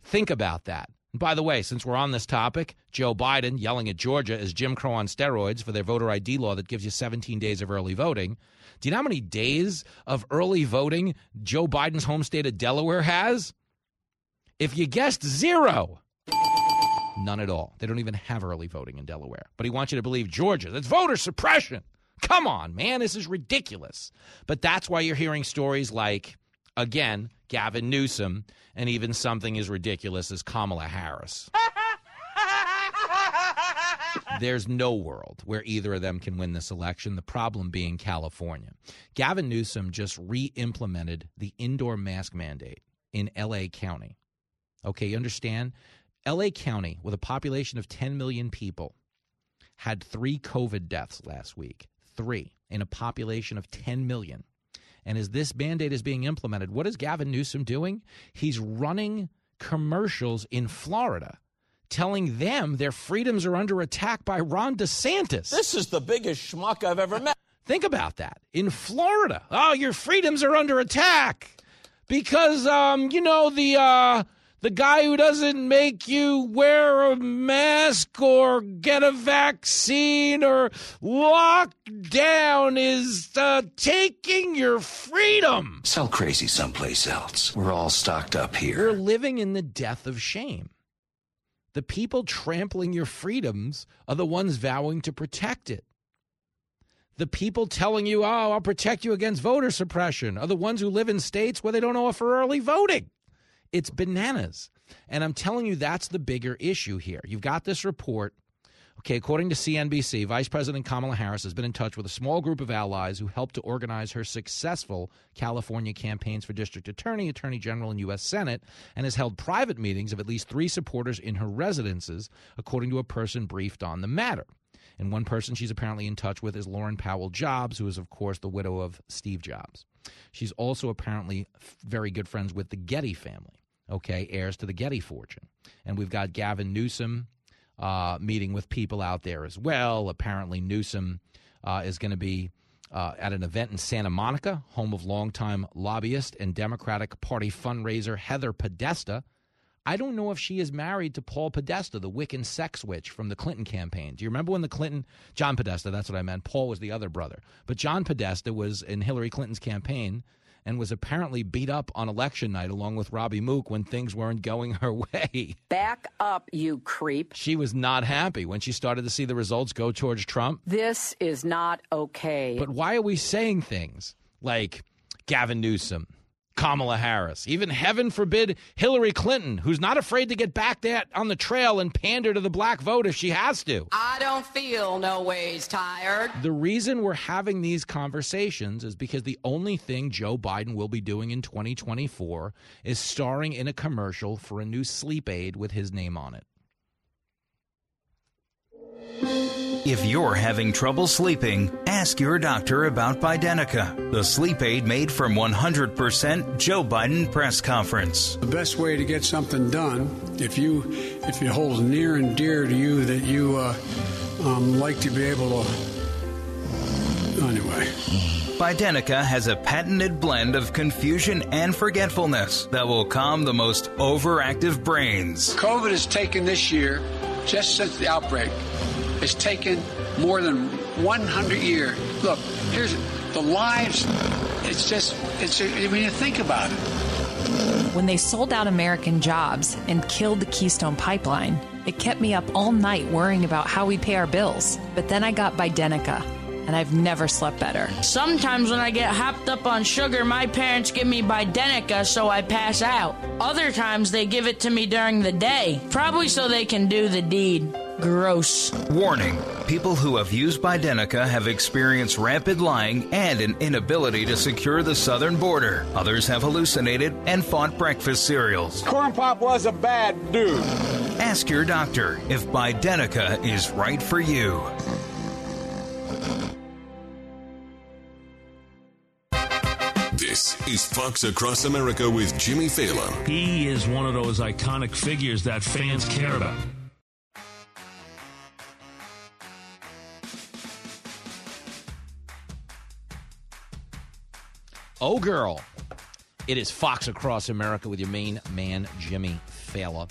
Think about that. By the way, since we're on this topic, Joe Biden yelling at Georgia is Jim Crow on steroids for their voter ID law that gives you 17 days of early voting. Do you know how many days of early voting Joe Biden's home state of Delaware has? If you guessed zero, none at all. They don't even have early voting in Delaware. But he wants you to believe Georgia. That's voter suppression. Come on, man. This is ridiculous. But that's why you're hearing stories like, again, Gavin Newsom, and even something as ridiculous as Kamala Harris. (laughs) There's no world where either of them can win this election, the problem being California. Gavin Newsom just re implemented the indoor mask mandate in LA County. Okay, you understand? LA County, with a population of 10 million people, had three COVID deaths last week. Three in a population of 10 million. And as this mandate is being implemented, what is Gavin Newsom doing? He's running commercials in Florida telling them their freedoms are under attack by Ron DeSantis. This is the biggest schmuck I've ever met. Think about that. In Florida, oh, your freedoms are under attack because, um, you know, the uh, the guy who doesn't make you wear a mask or get a vaccine or lock down is uh, taking your freedom. Sell crazy someplace else. We're all stocked up here. We're living in the death of shame. The people trampling your freedoms are the ones vowing to protect it. The people telling you, oh, I'll protect you against voter suppression are the ones who live in states where they don't offer early voting. It's bananas. And I'm telling you, that's the bigger issue here. You've got this report. Okay, according to CNBC, Vice President Kamala Harris has been in touch with a small group of allies who helped to organize her successful California campaigns for district attorney, attorney general, and U.S. Senate, and has held private meetings of at least three supporters in her residences, according to a person briefed on the matter. And one person she's apparently in touch with is Laurene Powell Jobs, who is, of course, the widow of Steve Jobs. She's also apparently very good friends with the Getty family okay, heirs to the Getty fortune. And we've got Gavin Newsom uh, meeting with people out there as well. Apparently, Newsom uh, is going to be uh, at an event in Santa Monica, home of longtime lobbyist and Democratic Party fundraiser Heather Podesta. I don't know if she is married to Paul Podesta, the Wiccan sex witch from the Clinton campaign. Do you remember when the Clinton, John Podesta, that's what I meant. Paul was the other brother. But John Podesta was in Hillary Clinton's campaign and was apparently beat up on election night along with Robby Mook when things weren't going her (laughs) way. Back up, you creep. She was not happy when she started to see the results go towards Trump. This is not okay. But why are we saying things like Gavin Newsom? Kamala Harris. Even heaven forbid Hillary Clinton, who's not afraid to get back that on the trail and pander to the black vote if she has to. I don't feel no ways tired. The reason we're having these conversations is because the only thing Joe Biden will be doing in 2024 is starring in a commercial for a new sleep aid with his name on it. If you're having trouble sleeping, ask your doctor about Bidenica, the sleep aid made from 100% Joe Biden press conference. The best way to get something done, if you if it holds near and dear to you that you uh, um, like to be able to. Anyway. Bidenica has a patented blend of confusion and forgetfulness that will calm the most overactive brains. COVID has taken this year, just since the outbreak, has taken more than 100 years. Look, here's the lives. It's just, it's, I mean, you think about it. When they sold out American jobs and killed the Keystone Pipeline, it kept me up all night worrying about how we pay our bills. But then I got Bidenica, and I've never slept better. Sometimes when I get hopped up on sugar, my parents give me Bidenica so I pass out. Other times they give it to me during the day, probably so they can do the deed. Gross. Warning people who have used Bidenica have experienced rampant lying and an inability to secure the southern border. Others have hallucinated and fought breakfast cereals. Corn Pop was a bad dude. Ask your doctor if Bidenica is right for you. This is Fox Across America with Jimmy Failla. He is one of those iconic figures that fans care about. Oh, girl. It is Fox Across America with your main man, Jimmy Failla.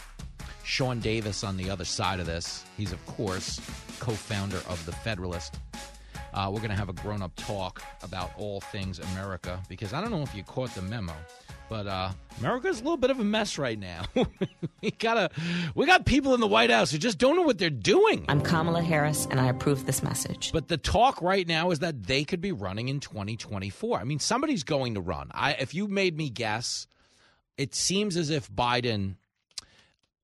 Sean Davis on the other side of this. He's, of course, co founder of The Federalist. Uh, we're going to have a grown up talk about all things America because I don't know if you caught the memo, but uh, America's a little bit of a mess right now. (laughs) we got a, we got people in the White House who just don't know what they're doing. I'm Kamala Harris, and I approve this message. But the talk right now is that they could be running in 2024. I mean, somebody's going to run. I, if you made me guess, it seems as if Biden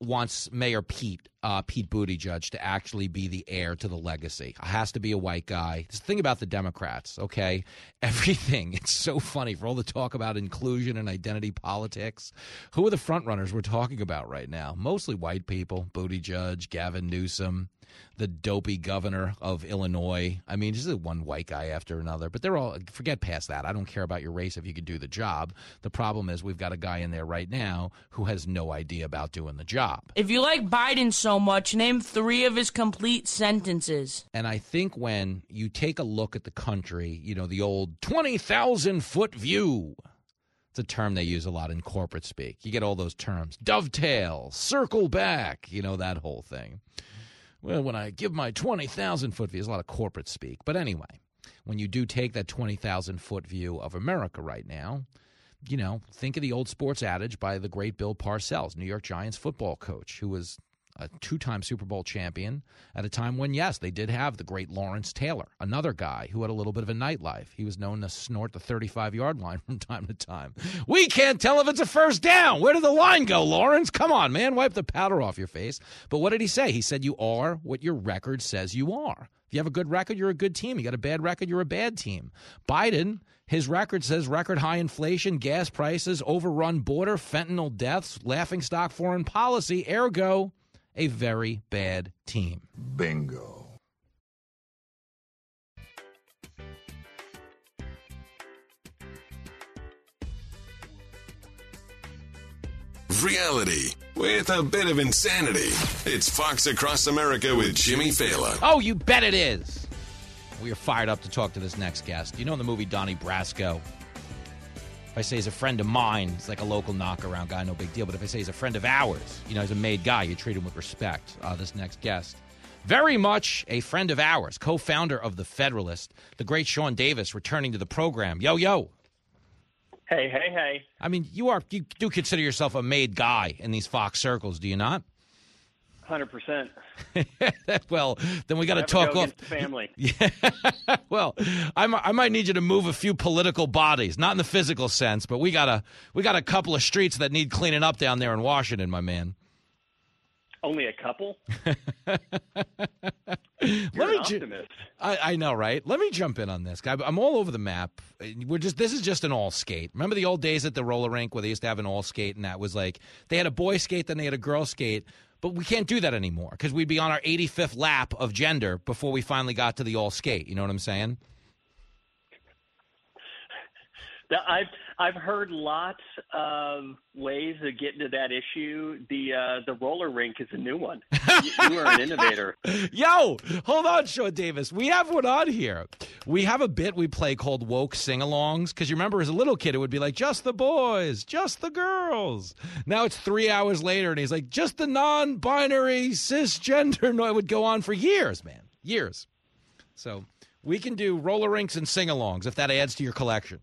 wants Mayor Pete uh, Pete Buttigieg to actually be the heir to the legacy. It has to be a white guy. The thing about the Democrats, okay, (laughs) everything. It's so funny for all the talk about inclusion and identity politics. Who are the front runners we're talking about right now? Mostly white people. Buttigieg, Gavin Newsom, the dopey governor of Illinois. I mean, just one white guy after another. But they're all forget past that. I don't care about your race if you can do the job. The problem is we've got a guy in there right now who has no idea about doing the job. If you like Biden so much, name three of his complete sentences. And I think when you take a look at the country, you know, the old 20,000 foot view. It's a term they use a lot in corporate speak. You get all those terms dovetail, circle back, you know, that whole thing. Well, when I give my 20,000 foot view, there's a lot of corporate speak. But anyway, when you do take that 20,000 foot view of America right now, you know, think of the old sports adage by the great Bill Parcells, New York Giants football coach, who was a two time Super Bowl champion at a time when, yes, they did have the great Lawrence Taylor, another guy who had a little bit of a nightlife. He was known to snort the 35 yard line (laughs) from time to time. We can't tell if it's a first down. Where did the line go, Lawrence? Come on, man. Wipe the powder off your face. But what did he say? He said, You are what your record says you are. If you have a good record, you're a good team. You got a bad record, you're a bad team. Biden, his record says record high inflation, gas prices, overrun border, fentanyl deaths, laughing stock foreign policy. Ergo, a very bad team. Bingo. Reality with a bit of insanity. It's Fox Across America with Jimmy Failla. Oh, you bet it is. We are fired up to talk to this next guest. You know in the movie Donnie Brasco? If I say he's a friend of mine, he's like a local knockaround guy, no big deal. But if I say he's a friend of ours, you know, he's a made guy, you treat him with respect. Uh, this next guest, very much a friend of ours, co founder of The Federalist, the great Sean Davis, returning to the program. Yo, yo. Hey, hey, hey. I mean, you are you do consider yourself a made guy in these Fox circles, do you not? Hundred percent. (laughs) well, then we got to talk go off. family. (laughs) Yeah. well, I, mi- I might need you to move a few political bodies, not in the physical sense, but we got a we got a couple of streets that need cleaning up down there in Washington, my man. Only a couple. (laughs) Let me ju- I, I know, right? Let me jump in on this, guy. I'm all over the map. We're just this is just an all skate. Remember the old days at the roller rink where they used to have an all skate, and that was like they had a boy skate, then they had a girl skate. But we can't do that anymore because we'd be on our 85th lap of gender before we finally got to the all skate. You know what I'm saying? Now, I've I've heard lots of ways of getting to that issue. The uh, the roller rink is a new one. you, you are an innovator. (laughs) Yo, hold on, Sean Davis. We have one on here. We have a bit we play called woke sing alongs because you remember as a little kid, it would be like, just the boys, just the girls. Now it's three hours later, and he's like, just the non binary cisgender. (laughs) No, it would go on for years, man. Years. So we can do roller rinks and sing alongs if that adds to your collection.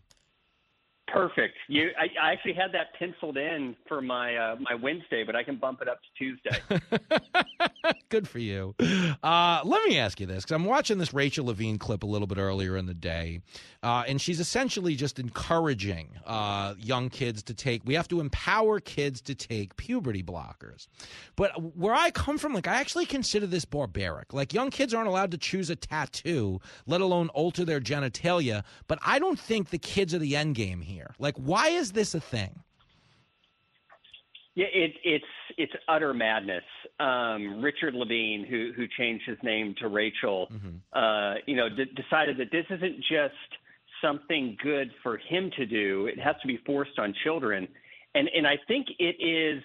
Perfect. You, I, I actually had that penciled in for my uh, my Wednesday, but I can bump it up to Tuesday. (laughs) Good for you. Uh, let me ask you this because I'm watching this Rachel Levine clip a little bit earlier in the day, uh, and she's essentially just encouraging uh, young kids to take. We have to empower kids to take puberty blockers. But where I come from, like I actually consider this barbaric. Like young kids aren't allowed to choose a tattoo, let alone alter their genitalia. But I don't think the kids are the end game here. Like, why is this a thing? Yeah, it, it's it's utter madness. Um, Richard Levine, who who changed his name to Rachel, uh, you know, d- decided that this isn't just something good for him to do. It has to be forced on children, and and I think it is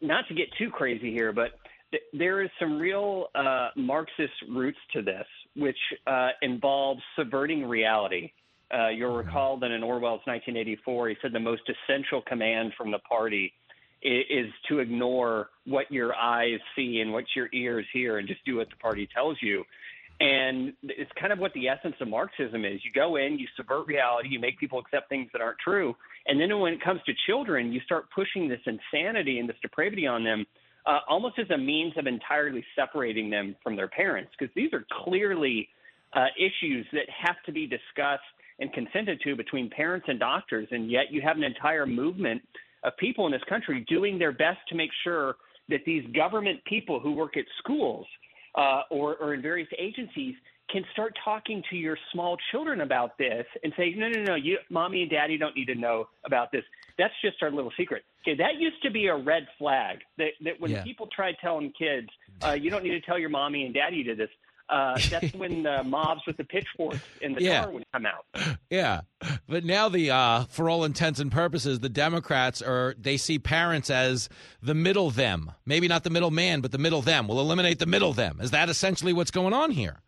not to get too crazy here, but th- there is some real uh, Marxist roots to this, which uh, involves subverting reality. Uh, you'll recall that in Orwell's 1984, he said the most essential command from the party i- is to ignore what your eyes see and what your ears hear and just do what the party tells you. And it's kind of what the essence of Marxism is. You go in, you subvert reality, you make people accept things that aren't true. And then when it comes to children, you start pushing this insanity and this depravity on them uh, almost as a means of entirely separating them from their parents. Because these are clearly uh, issues that have to be discussed and consented to between parents and doctors. And yet you have an entire movement of people in this country doing their best to make sure that these government people who work at schools uh, or, or in various agencies can start talking to your small children about this and say, no, no, no, you, mommy and daddy don't need to know about this. That's just our little secret. Okay, that used to be a red flag. That, that when Yeah. people tried telling kids, uh, you don't need to tell your mommy and daddy you did this. Uh, (laughs) that's when the mobs with the pitchforks in the Yeah. car would come out. Yeah, but now the uh, for all intents and purposes, the Democrats are they see parents as the middle them. Maybe not the middle man, but the middle them. We'll eliminate the middle them. Is that essentially what's going on here?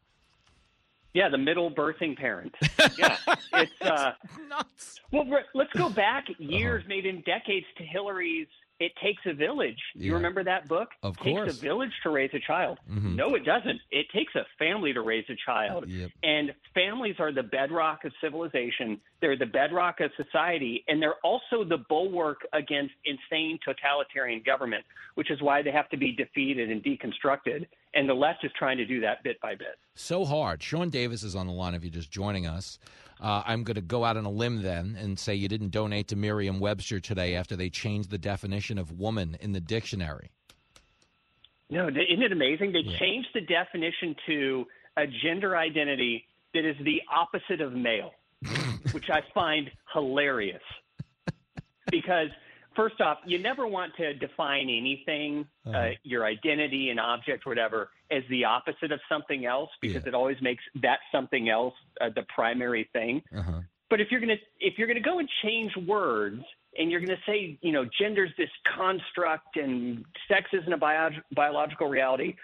Yeah, the middle birthing parent. (laughs) Yeah, it's uh, nuts. Well, let's go back years, maybe in decades, to Hillary's "It Takes a Village." You remember that book? Of Takes course. a village to raise a child. Mhm. No, it doesn't. It takes a family to raise a child. Yep. And families are the bedrock of civilization. They're the bedrock of society, and they're also the bulwark against insane totalitarian government, which is why they have to be defeated and deconstructed. And the left is trying to do that bit by bit. So hard. Sean Davis is on the line if you're just joining us. Uh, I'm going to go out on a limb then and say you didn't donate to Merriam Webster today after they changed the definition of woman in the dictionary. No, isn't it amazing? They changed the definition to a gender identity that is the opposite of male, (laughs) which I find hilarious. Because, first off, you never want to define anything, uh, your identity, an object, whatever, as the opposite of something else, because it always makes that something else uh, the primary thing. Uh-huh. But if you're gonna if you're gonna go and change words and you're gonna say you know gender's this construct and sex isn't a bio- biological reality,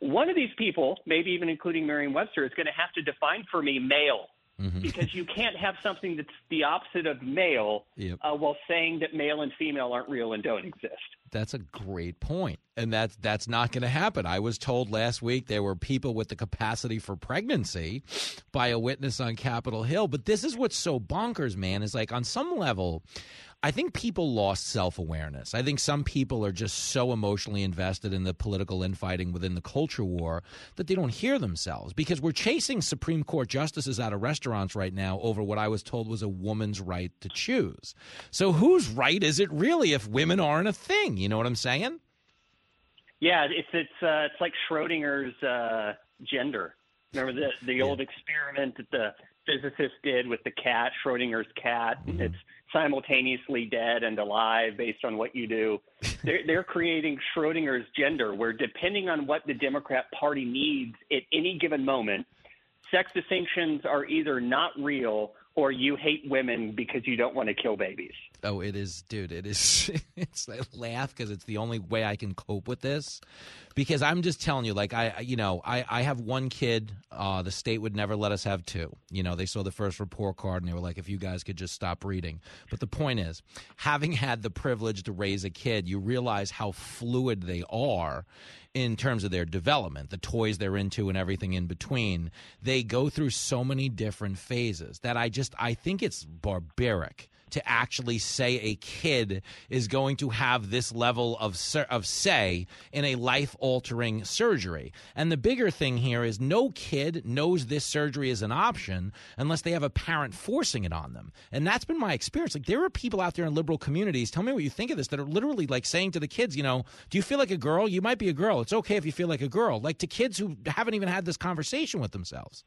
one of these people, maybe even including Merriam-Webster, is going to have to define for me male. Because you can't have something that's the opposite of male Yep. uh, while saying that male and female aren't real and don't exist. That's a great point, and that's that's not going to happen. I was told last week there were people with the capacity for pregnancy by a witness on Capitol Hill. But this is what's so bonkers, man. Is like on some level, I think people lost self awareness. I think some people are just so emotionally invested in the political infighting within the culture war that they don't hear themselves because we're chasing Supreme Court justices out of restaurants right now over what I was told was a woman's right to choose. So whose right is it really if women aren't a thing? You know what I'm saying? Yeah, it's it's uh, it's like Schrodinger's uh, gender. Remember the the old experiment that the physicist did with the cat, Schrodinger's cat. It's simultaneously dead and alive based on what you do. (laughs) They're, they're creating Schrodinger's gender, where depending on what the Democrat Party needs at any given moment, sex distinctions are either not real or you hate women because you don't want to kill babies. Oh, it is, dude. It is. (laughs) It's I laugh because it's the only way I can cope with this. Because I'm just telling you, like I, you know, I, I have one kid. Uh, the state would never let us have two. You know, they saw the first report card and they were like, if you guys could just stop reading. But the point is, having had the privilege to raise a kid, you realize how fluid they are in terms of their development, the toys they're into, and everything in between. They go through so many different phases that I just I think it's barbaric to actually say a kid is going to have this level of of say in a life altering surgery. And the bigger thing here is no kid knows this surgery is an option unless they have a parent forcing it on them. And that's been my experience. Like there are people out there in liberal communities, tell me what you think of this, that are literally like saying to the kids, you know, do you feel like a girl? You might be a girl. It's okay if you feel like a girl. Like to kids who haven't even had this conversation with themselves.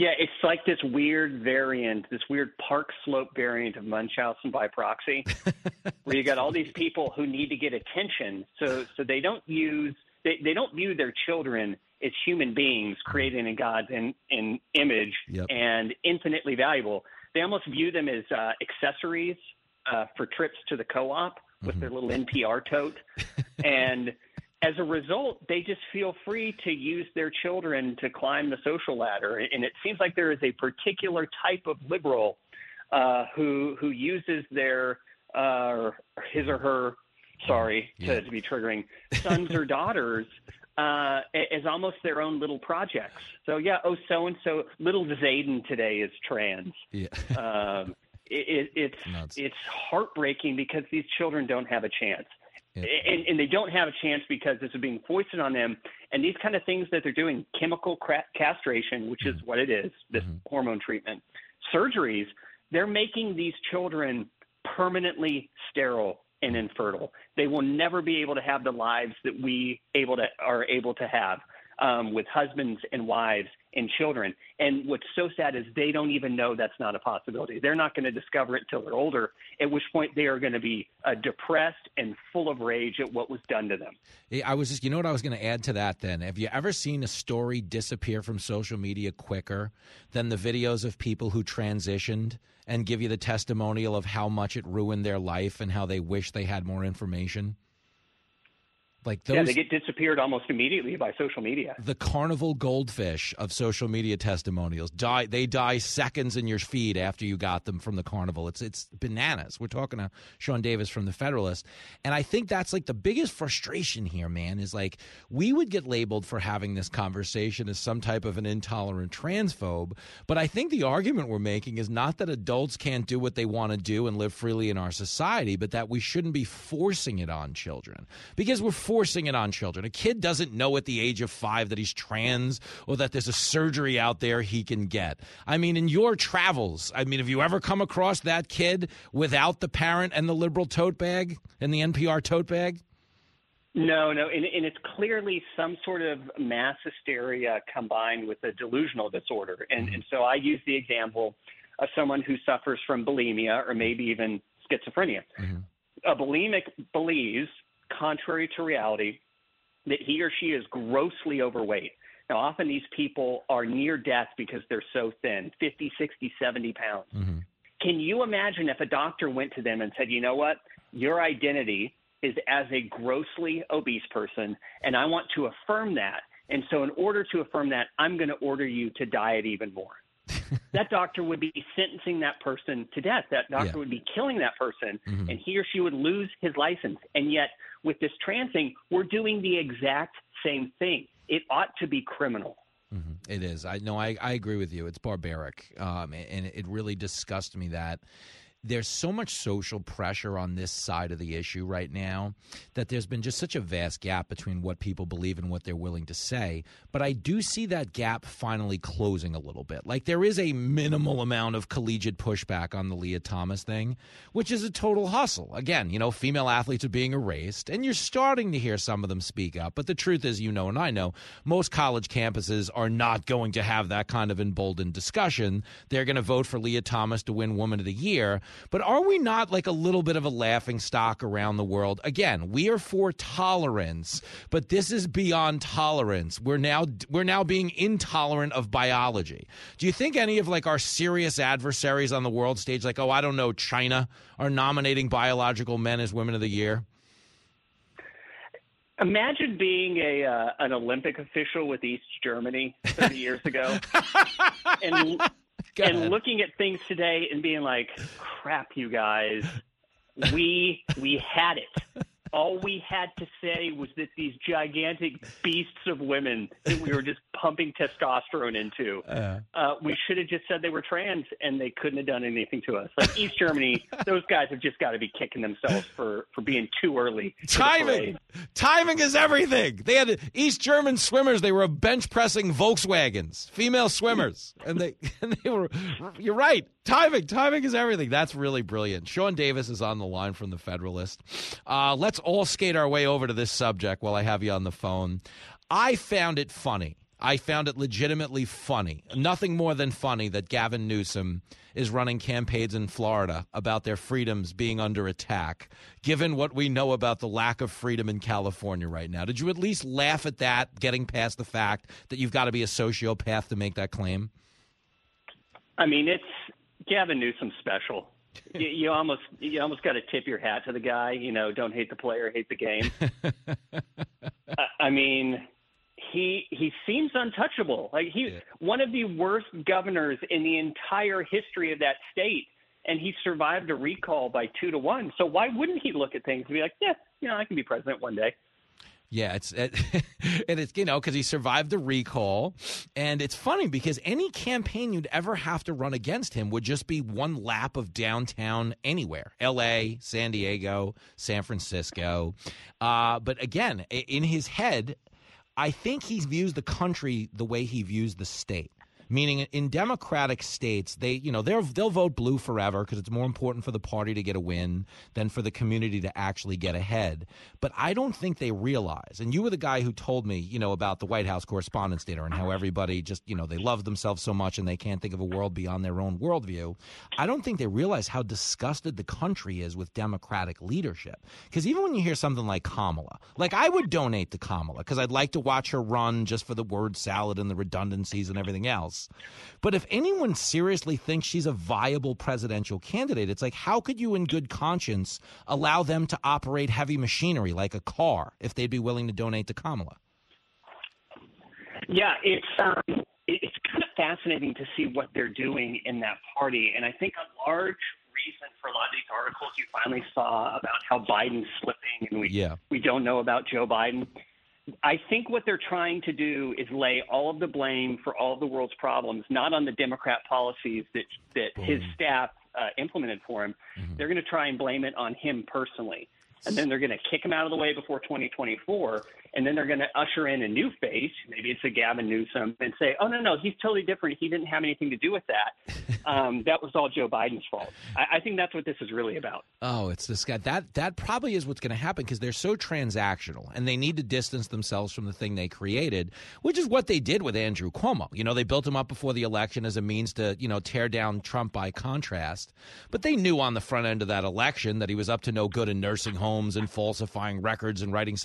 Yeah, it's like this weird variant, this weird park slope variant of Munchausen by proxy, (laughs) where you got all these people who need to get attention, so so they don't use they, they don't view their children as human beings created in God's in, in image Yep. and infinitely valuable. They almost view them as uh, accessories uh, for trips to the co-op with their little NPR tote, (laughs) and as a result, they just feel free to use their children to climb the social ladder. And it seems like there is a particular type of liberal uh, who who uses their uh, his or her, sorry to, to be triggering, sons or (laughs) daughters uh, as almost their own little projects. So yeah, oh so and so, little Zayden today is trans. Yeah. um, it, it, it's it's heartbreaking because these children don't have a chance. And, and they don't have a chance because this is being foisted on them. And these kind of things that they're doing, chemical cra- castration, which is mm-hmm. what it is, this mm-hmm. hormone treatment, surgeries, they're making these children permanently sterile and infertile. They will never be able to have the lives that we able to are able to have um, with husbands and wives and children. And what's so sad is they don't even know that's not a possibility. They're not going to discover it until they're older, at which point they are going to be uh, depressed and full of rage at what was done to them. I was just, you know what I was going to add to that then? Have you ever seen a story disappear from social media quicker than the videos of people who transitioned and give you the testimonial of how much it ruined their life and how they wish they had more information? Like those yeah, they get disappeared almost immediately by social media. the carnival goldfish of social media testimonials die they die seconds in your feed after you got them from the carnival. It's it's bananas. We're talking to sean davis from the federalist. And i think that's like the biggest frustration here man is like we would get labeled for having this conversation as some type of an intolerant transphobe but i think the argument we're making is not that adults can't do what they want to do and live freely in our society but that we shouldn't be forcing it on children. Because we're forcing it on children. A kid doesn't know at the age of five that he's trans or that there's a surgery out there he can get. I mean, in your travels, I mean, have you ever come across that kid without the parent and the liberal tote bag and the NPR tote bag? No, no, and, and it's clearly some sort of mass hysteria combined with a delusional disorder. And, mm-hmm. and so I use the example of someone who suffers from bulimia or maybe even schizophrenia. Mm-hmm. A bulimic believes, contrary to reality, that he or she is grossly overweight. Now, often these people are near death because they're so thin 50, 60, 70 pounds. Mm-hmm. Can you imagine if a doctor went to them and said, you know what, your identity is as a grossly obese person, and I want to affirm that. And so, in order to affirm that, I'm going to order you to diet even more. (laughs) that doctor would be sentencing that person to death. That doctor Yeah. would be killing that person, Mhm. and he or she would lose his license. And yet, with this trans thing, we're doing the exact same thing. It ought to be criminal. It is. I know. I, I agree with you. It's barbaric, um, and it really disgusts me that there's so much social pressure on this side of the issue right now that there's been just such a vast gap between what people believe and what they're willing to say. But I do see that gap finally closing a little bit. Like there is a minimal amount of collegiate pushback on the Lia Thomas thing, which is a total hustle. Again, you know, female athletes are being erased, and you're starting to hear some of them speak up. But the truth is, you know, and I know, most college campuses are not going to have that kind of emboldened discussion. They're going to vote for Lia Thomas to win Woman of the Year. But are we not like a little bit of a laughing stock around the world? Again, we are for tolerance, but this is beyond tolerance. We're now we're now being intolerant of biology. Do you think any of like our serious adversaries on the world stage, like oh I don't know, China, are nominating biological men as Women of the Year? Imagine being a uh, an Olympic official with East Germany 30 years ago, (laughs) and (laughs) and looking at things today and being like, "Crap, you guys, we we had it. All we had to say was that these gigantic beasts of women that we were just pumping testosterone into, (laughs) Uh. uh, we should have just said they were trans, and they couldn't have done anything to us. Like East Germany, (laughs) those guys have just got to be kicking themselves for for being too early. Timing, timing is everything. They had East German swimmers. They were bench pressing Volkswagens, female swimmers, and they (laughs) and they were. You're right. Timing, timing is everything. That's really brilliant. Sean Davis is on the line from the Federalist. Uh, let's all skate our way over to this subject while I have you on the phone. I found it funny. I found it legitimately funny. Nothing more than funny that Gavin Newsom is running campaigns in Florida about their freedoms being under attack, given what we know about the lack of freedom in California right now. Did you at least laugh at that, getting past the fact that you've got to be a sociopath to make that claim? I mean, it's Gavin Newsom special. (laughs) you, you almost you almost got to tip your hat to the guy. You know, don't hate the player, hate the game. (laughs) I, I mean, he he seems untouchable. Like he one of the worst governors in the entire history of that state, and he survived a recall by two to one. So why wouldn't he look at things and be like, yeah, you know, I can be president one day. Yeah, it's it, (laughs) and it's you know because he survived the recall, and it's funny because any campaign you'd ever have to run against him would just be one lap of downtown anywhere, L.A., San Diego, San Francisco. Uh, but again, in his head, I think he views the country the way he views the state. Meaning, in Democratic states, they you know they'll they'll vote blue forever because it's more important for the party to get a win than for the community to actually get ahead. But I don't think they realize. And you were the guy who told me, you know, about the White House Correspondents' Dinner and how everybody just you know they love themselves so much and they can't think of a world beyond their own worldview. I don't think they realize how disgusted the country is with Democratic leadership. Because even when you hear something like Kamala, like I would donate to Kamala because I'd like to watch her run just for the word salad and the redundancies and everything else. But if anyone seriously thinks she's a viable presidential candidate, it's like, how could you, in good conscience, allow them to operate heavy machinery like a car if they'd be willing to donate to Kamala? Yeah, it's um, it's kind of fascinating to see what they're doing in that party, and I think a large reason for a lot of these articles you finally saw about how Biden's slipping, and we Yeah. we don't know about Joe Biden. I think what they're trying to do is lay all of the blame for all of the world's problems not on the Democrat policies that that his staff uh, implemented for him. They're going to try and blame it on him personally, and then they're going to kick him out of the way before 2024, and then they're going to usher in a new face. Maybe it's a Gavin Newsom, and say, "Oh no, no, he's totally different. He didn't have anything to do with that. (laughs) Um, that was all Joe Biden's fault." I, I think that's what this is really about. Oh, it's this guy. That that probably is what's going to happen because they're so transactional and they need to distance themselves from the thing they created, which is what they did with Andrew Cuomo. You know, they built him up before the election as a means to, you know, tear down Trump by contrast. But they knew on the front end of that election that he was up to no good in nursing homes and falsifying records and writing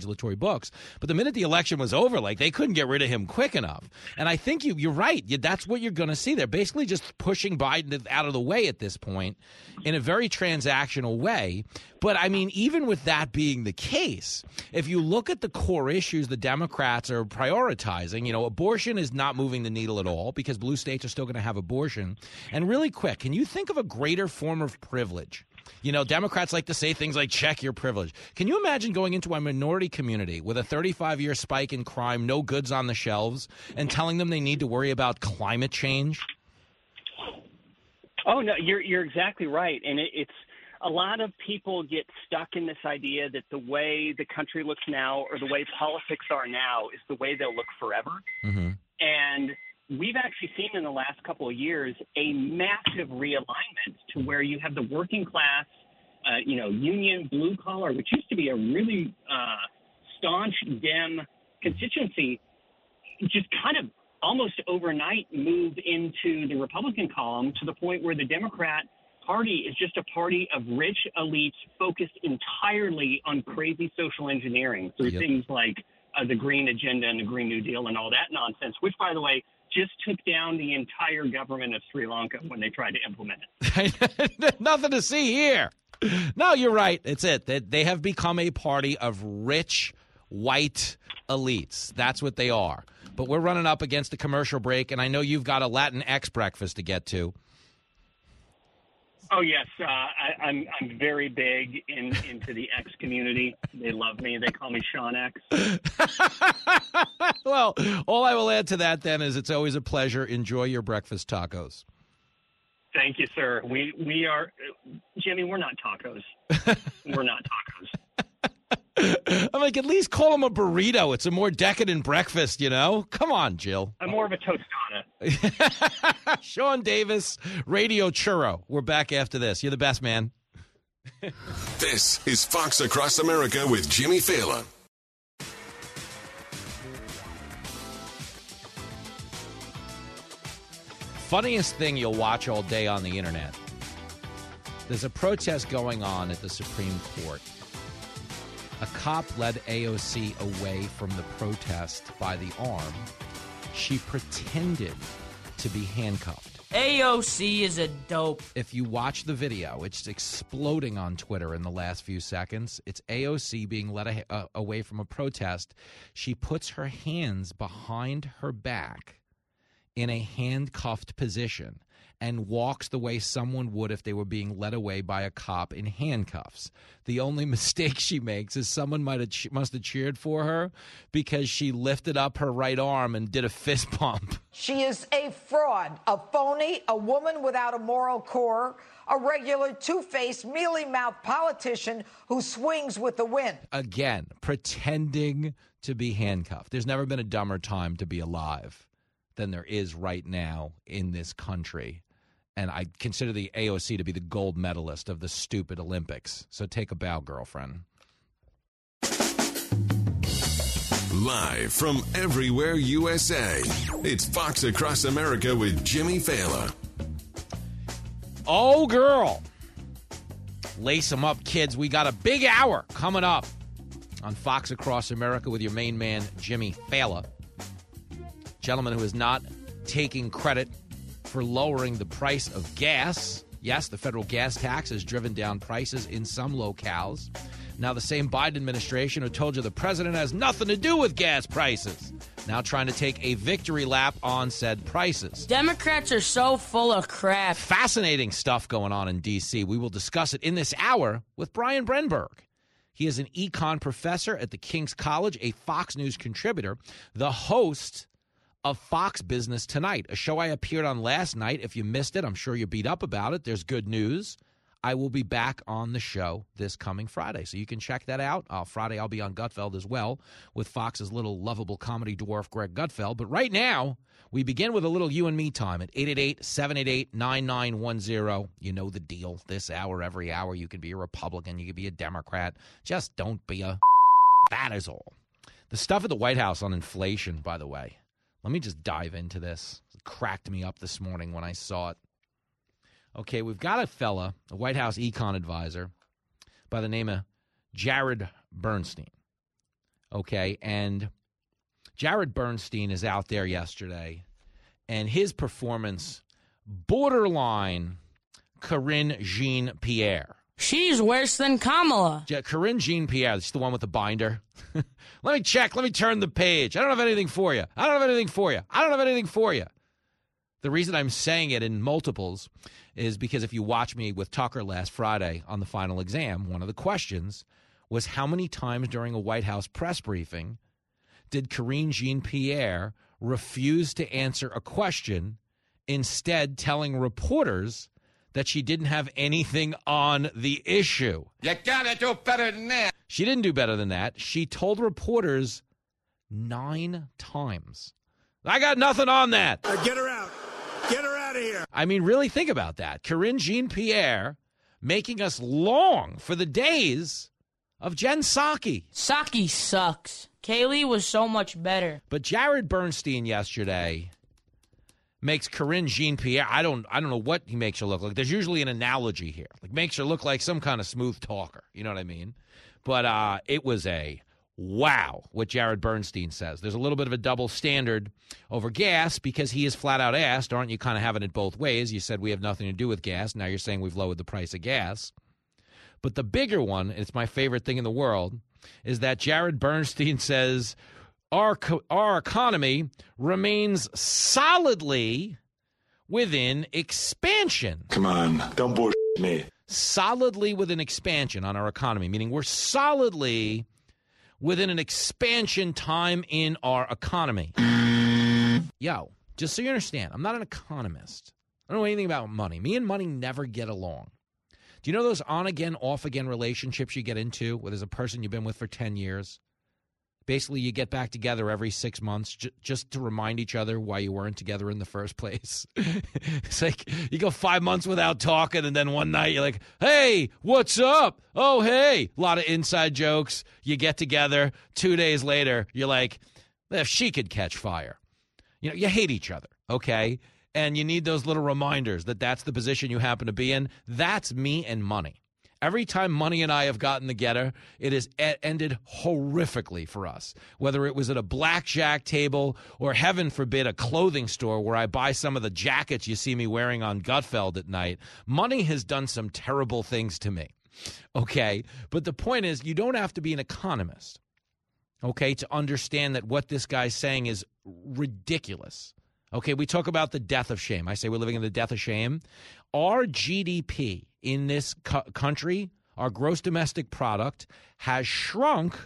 self-congratulatory books. But the minute the election was over, like they couldn't get rid of him quick enough. And I think you you're right. You- That's what you're going to see. They're basically just pushing Biden out of the way at this point in a very transactional way. But I mean, even with that being the case, if you look at the core issues the Democrats are prioritizing, you know, abortion is not moving the needle at all because blue states are still going to have abortion. And really quick, can you think of a greater form of privilege? You know, Democrats like to say things like check your privilege. Can you imagine going into a minority community with a 35 year spike in crime, no goods on the shelves, and telling them they need to worry about climate change? Oh no, you're you're exactly right, and it, it's a lot of people get stuck in this idea that the way the country looks now or the way politics are now is the way they'll look forever. Mm-hmm. And we've actually seen in the last couple of years a massive realignment to where you have the working class, uh, you know, union blue collar, which used to be a really uh, staunch Dem constituency, just kind of almost overnight move into the Republican column to the point where the Democrat Party is just a party of rich elites focused entirely on crazy social engineering through Yep. things like uh, the Green Agenda and the Green New Deal and all that nonsense, which, by the way, just took down the entire government of Sri Lanka when they tried to implement it. (laughs) Nothing to see here. No, you're right. It's it. They, they have become a party of rich white elites. That's what they are. But we're running up against a commercial break, and I know you've got a Latin X breakfast to get to. Oh yes, uh, I, I'm I'm very big in into the X community. They love me. They call me Sean X. (laughs) well, all I will add to that then is it's always a pleasure. Enjoy your breakfast tacos. Thank you, sir. We we are Jimmy. We're not tacos. (laughs) we're not tacos. (laughs) (laughs) I'm like, at least call them a burrito. It's a more decadent breakfast, you know? Come on, Jill. I'm more of a tostada. (laughs) Sean Davis, Radio Churro. We're back after this. You're the best, man. (laughs) This is Fox Across America with Jimmy Failla. Funniest thing you'll watch all day on the internet. There's a protest going on at the Supreme Court. A cop led AOC away from the protest by the arm. She pretended to be handcuffed. AOC is a dope. If you watch the video, it's exploding on Twitter in the last few seconds. It's AOC being led a, uh, away from a protest. She puts her hands behind her back in a handcuffed position and walks the way someone would if they were being led away by a cop in handcuffs. The only (laughs) mistake she makes is someone might have must have cheered for her because she lifted up her right arm and did a fist (laughs) bump. She is a fraud, a phony, a woman without a moral core, a regular two faced, mealy mouthed politician who swings with the wind. Again, pretending to be handcuffed. There's never been a dumber time to be alive than there is right now in this country. And I consider the AOC to be the gold medalist of the stupid Olympics. So take a bow, girlfriend. Live from everywhere USA, it's Fox Across America with Jimmy Failla. Oh, girl. Lace them up, kids. We got a big hour coming up on Fox Across America with your main man, Jimmy Failla. Gentleman who is not taking credit for lowering the price of gas. Yes, the federal gas tax has driven down prices in some locales. Now, the same Biden administration who told you the president has nothing to do with gas prices, now trying to take a victory lap on said prices. Democrats are so full of crap. Fascinating stuff going on in D.C. We will discuss it in this hour with Brian Brenberg. He is an econ professor at the King's College, a Fox News contributor, the host of Fox Business Tonight, a show I appeared on last night. If you missed it, I'm sure you're beat up about it. There's good news. I will be back on the show this coming Friday, so you can check that out. Uh, Friday, I'll be on Gutfeld as well with Fox's little lovable comedy dwarf, Greg Gutfeld. But right now, we begin with a little you and me time at 888 788 9910. You know the deal. This hour, every hour, you can be a Republican, you can be a Democrat. Just don't be a. That is all. The stuff at the White House on inflation, by the way. Let me just dive into this. It cracked me up this morning when I saw it. Okay, we've got a fella, a White House econ advisor by the name of Jared Bernstein. Okay, and Jared Bernstein is out there yesterday, and his performance borderline Karine Jean Pierre. She's worse than Kamala. Ja- Karine Jean Pierre, she's the one with the binder. (laughs) let me check. Let me turn the page. I don't have anything for you. I don't have anything for you. I don't have anything for you. The reason I'm saying it in multiples is because if you watch me with Tucker last Friday on the final exam, one of the questions was how many times during a White House press briefing did Karine Jean Pierre refuse to answer a question, instead telling reporters that she didn't have anything on the issue? You gotta do better than that. She didn't do better than that. She told reporters nine times, I got nothing on that. get her out. Get her out of here. I mean, really think about that. Karine Jean Pierre making us long for the days of Jen Psaki. Psaki sucks. Kayleigh was so much better. But Jared Bernstein yesterday makes Karine Jean Pierre. I don't I don't know what he makes her look like. There's usually an analogy here. Like makes her look like some kind of smooth talker. You know what I mean? But uh, it was a wow what Jared Bernstein says. There's a little bit of a double standard over gas because he is flat out asked, aren't you kind of having it both ways? You said we have nothing to do with gas. Now you're saying we've lowered the price of gas. But the bigger one, it's my favorite thing in the world, is that Jared Bernstein (laughs) says our co- our economy remains solidly within expansion. Come on, don't bullshit Me. Solidly within expansion on our economy, meaning we're solidly within an expansion time in our economy. Yo, just so you understand, I'm not an economist. I don't know anything about money. Me and money never get along. Do you know those on again, off again relationships you get into where there's a person you've been with for 10 years? Basically, you get back together every six months j- just to remind each other why you weren't together in the first place. (laughs) it's like you go five months without talking, and then one night you're like, hey, what's up? Oh, hey. A lot of inside jokes. You get together. Two days later, you're like, if she could catch fire. You know, you hate each other, okay? And you need those little reminders that that's the position you happen to be in. That's me and money. Every time Money and I have gotten together, it has ended horrifically for us. Whether it was at a blackjack table or, heaven forbid, a clothing store where I buy some of the jackets you see me wearing on Gutfeld at night, Money has done some terrible things to me. Okay. But the point is, you don't have to be an economist, okay, to understand that what this guy's saying is ridiculous. Okay, we talk about the death of shame. I say we're living in the death of shame. Our GDP in this co- country, our gross domestic product, has shrunk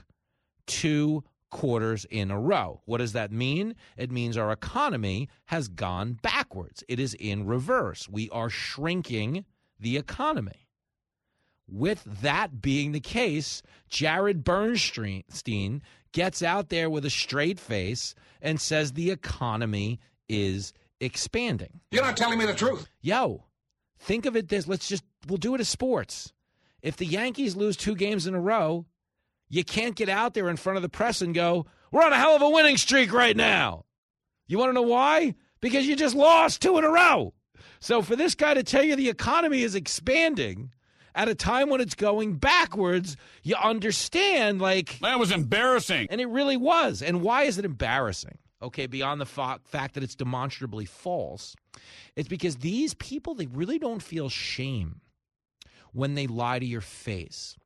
two quarters in a row. What does that mean? It means our economy has gone backwards. It is in reverse. We are shrinking the economy. With that being the case, Jared Bernstein gets out there with a straight face and says the economy is expanding. You're not telling me the truth. Yo, think of it this let's just we'll do it as sports. If the Yankees lose two games in a row, you can't get out there in front of the press and go, "We're on a hell of a winning streak right now." You want to know why? Because you just lost two in a row. So for this guy to tell you the economy is expanding at a time when it's going backwards, you understand like That was embarrassing. and it really was. And why is it embarrassing? Okay, beyond the fa- fact that it's demonstrably false, it's because these people, they really don't feel shame when they lie to your face,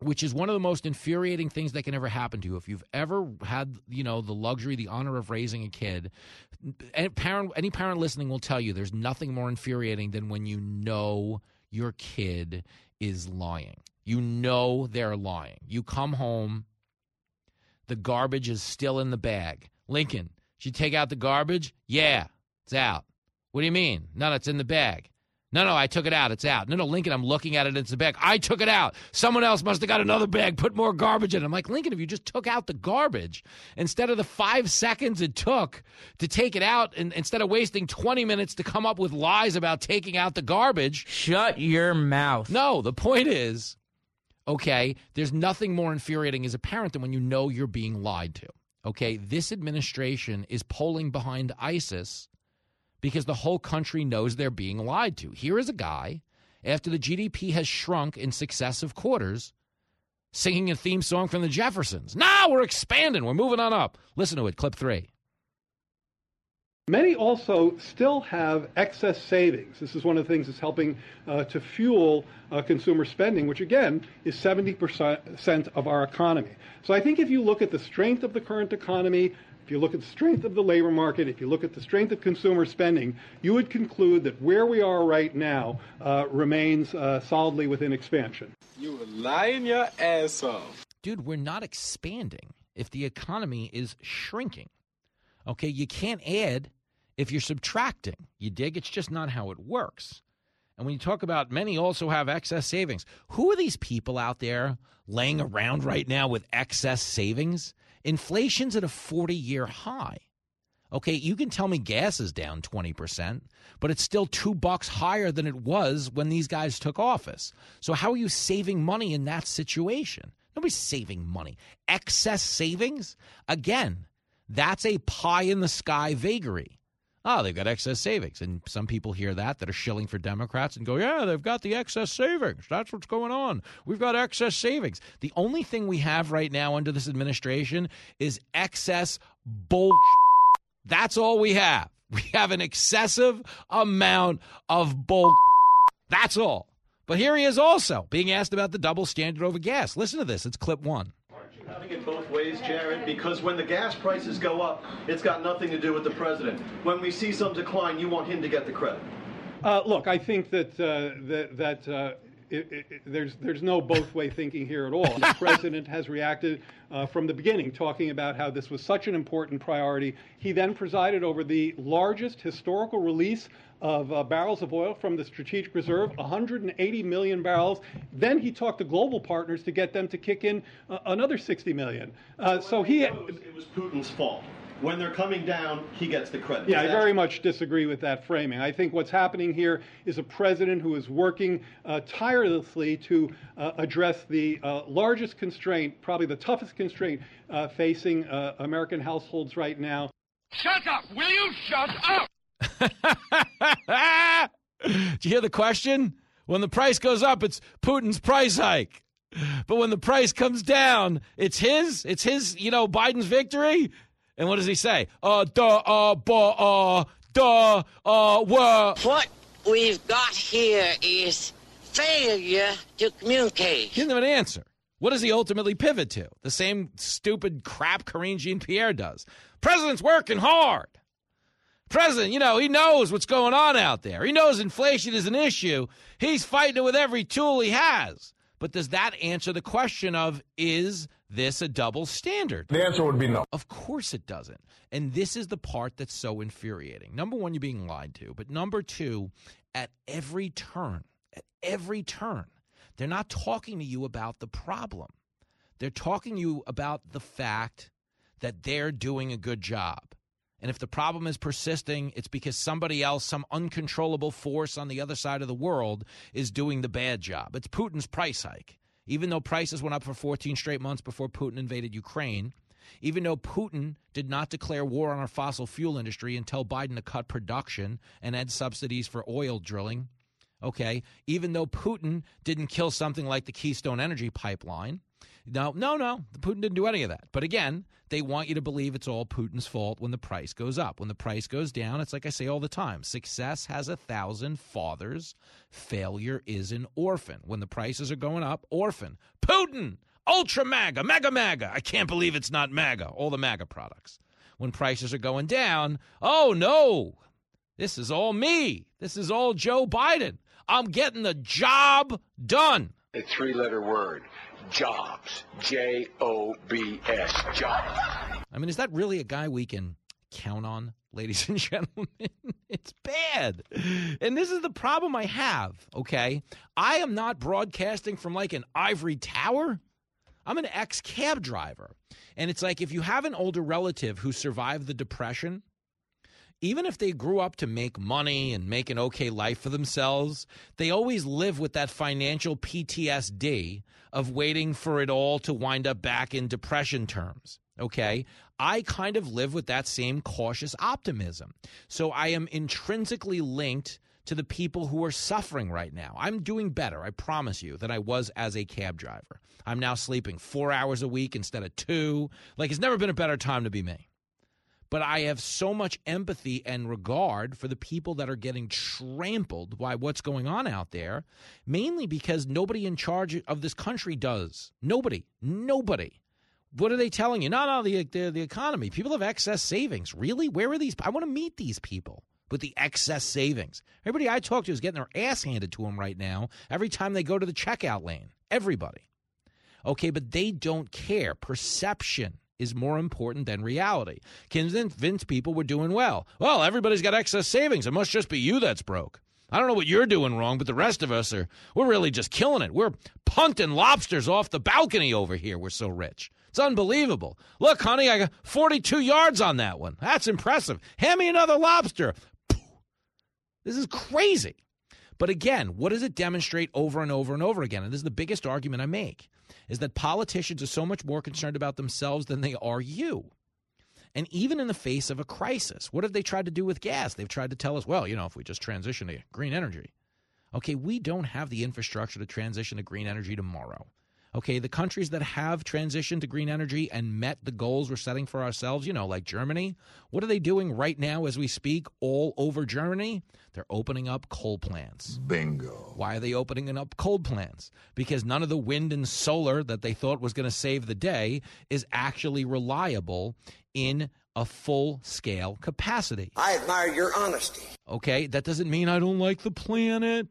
which is one of the most infuriating things that can ever happen to you. If you've ever had, you know, the luxury, the honor of raising a kid, any parent, any parent listening will tell you there's nothing more infuriating than when you know your kid is lying. You know they're lying. You come home, the garbage is still in the bag. Lincoln, did you take out the garbage? Yeah, it's out. What do you mean? No, no, it's in the bag. No, no, I took it out. It's out. No, no, Lincoln, I'm looking at it. It's in the bag. I took it out. Someone else must have got another bag, put more garbage in it. I'm like, Lincoln, if you just took out the garbage instead of the five seconds it took to take it out, and instead of wasting 20 minutes to come up with lies about taking out the garbage. Shut your mouth. No, the point is, okay, there's nothing more infuriating as a parent than when you know you're being lied to. Okay, this administration is polling behind ISIS because the whole country knows they're being lied to. Here is a guy, after the GDP has shrunk in successive quarters, singing a theme song from the Jeffersons. Now we're expanding. We're moving on up. Listen to it, clip three. Many also still have excess savings. This is one of the things that's helping uh, to fuel uh, consumer spending, which again is 70% of our economy. So I think if you look at the strength of the current economy, if you look at the strength of the labor market, if you look at the strength of consumer spending, you would conclude that where we are right now uh, remains uh, solidly within expansion. You were lying your ass off. Dude, we're not expanding if the economy is shrinking. Okay, you can't add if you're subtracting. You dig? It's just not how it works. And when you talk about many also have excess savings, who are these people out there laying around right now with excess savings? Inflation's at a 40 year high. Okay, you can tell me gas is down 20%, but it's still 2 bucks higher than it was when these guys took office. So how are you saving money in that situation? Nobody's saving money. Excess savings? Again, that's a pie in the sky vagary. Oh, they've got excess savings. And some people hear that that are shilling for Democrats and go, yeah, they've got the excess savings. That's what's going on. We've got excess savings. The only thing we have right now under this administration is excess bullshit. That's all we have. We have an excessive amount of bull. That's all. But here he is also being asked about the double standard over gas. Listen to this. It's clip one. Having it both ways, Jared, because when the gas prices go up, it's got nothing to do with the president. When we see some decline, you want him to get the credit. Uh, look, I think that uh, that, that uh, it, it, there's there's no both way thinking here at all. The (laughs) president has reacted uh, from the beginning, talking about how this was such an important priority. He then presided over the largest historical release of uh, barrels of oil from the strategic reserve, 180 million barrels. Then he talked to global partners to get them to kick in uh, another 60 million. Uh, so he. It was Putin's fault when they're coming down, he gets the credit. Yeah, I very much disagree with that framing. I think what's happening here is a president who is working uh, tirelessly to uh, address the uh, largest constraint, probably the toughest constraint uh, facing uh, American households right now. Shut up! Will you shut up? (laughs) Do you hear the question? When the price goes up, it's Putin's price hike. But when the price comes down, it's his. It's his, you know, Biden's victory. And what does he say? Uh, duh, uh, buh, uh, duh, uh, wah. What we've got here is failure to communicate. He doesn't have an answer. What does he ultimately pivot to? The same stupid crap Karine Jean Pierre does. President's working hard. President, you know, he knows what's going on out there. He knows inflation is an issue. He's fighting it with every tool he has. But does that answer the question of is this a double standard? The answer would be no. Of course it doesn't. And this is the part that's so infuriating. Number one, you're being lied to. But number two, at every turn, at every turn, they're not talking to you about the problem. They're talking to you about the fact that they're doing a good job. And if the problem is persisting, it's because somebody else, some uncontrollable force on the other side of the world, is doing the bad job. It's Putin's price hike. Even though prices went up for 14 straight months before Putin invaded Ukraine, even though Putin did not declare war on our fossil fuel industry and tell Biden to cut production and add subsidies for oil drilling, okay, even though Putin didn't kill something like the Keystone Energy Pipeline, no, no, no. Putin didn't do any of that. But again, they want you to believe it's all Putin's fault when the price goes up. When the price goes down, it's like I say all the time success has a thousand fathers, failure is an orphan. When the prices are going up, orphan. Putin, ultra MAGA, MAGA MAGA. I can't believe it's not MAGA, all the MAGA products. When prices are going down, oh no, this is all me. This is all Joe Biden. I'm getting the job done. A three letter word jobs. J O B S. Jobs. I mean, is that really a guy we can count on, ladies and (laughs) gentlemen? it's bad. And this is the problem I have, okay? I am not broadcasting from like an ivory tower. I'm an ex cab driver. And it's like if you have an older relative who survived the Depression, even if they grew up to make money and make an okay life for themselves, they always live with that financial PTSD of waiting for it all to wind up back in depression terms. Okay. I kind of live with that same cautious optimism. So I am intrinsically linked to the people who are suffering right now. I'm doing better, I promise you, than I was as a cab driver. I'm now sleeping four hours a week instead of two. Like, it's never been a better time to be me but I have so much empathy and regard for the people that are getting trampled by what's going on out there, mainly because nobody in charge of this country does. Nobody. Nobody. What are they telling you? No, no, the, the, the economy. People have excess savings. Really? Where are these? I want to meet these people with the excess savings. Everybody I talk to is getting their ass handed to them right now every time they go to the checkout lane. Everybody. Okay, but they don't care. Perception is more important than reality. Convince people we're doing well. Well, everybody's got excess savings. It must just be you that's broke. I don't know what you're doing wrong, but the rest of us are, we're really just killing it. We're punting lobsters off the balcony over here. We're so rich. It's unbelievable. Look, honey, I got 42 yards on that one. That's impressive. Hand me another lobster. This is crazy. But again, what does it demonstrate over and over and over again? And this is the biggest argument I make is that politicians are so much more concerned about themselves than they are you. And even in the face of a crisis, what have they tried to do with gas? They've tried to tell us, well, you know, if we just transition to green energy. Okay, we don't have the infrastructure to transition to green energy tomorrow. Okay, the countries that have transitioned to green energy and met the goals we're setting for ourselves, you know, like Germany, what are they doing right now as we speak all over Germany? They're opening up coal plants. Bingo. Why are they opening up coal plants? Because none of the wind and solar that they thought was going to save the day is actually reliable in a full scale capacity. I admire your honesty. Okay, that doesn't mean I don't like the planet.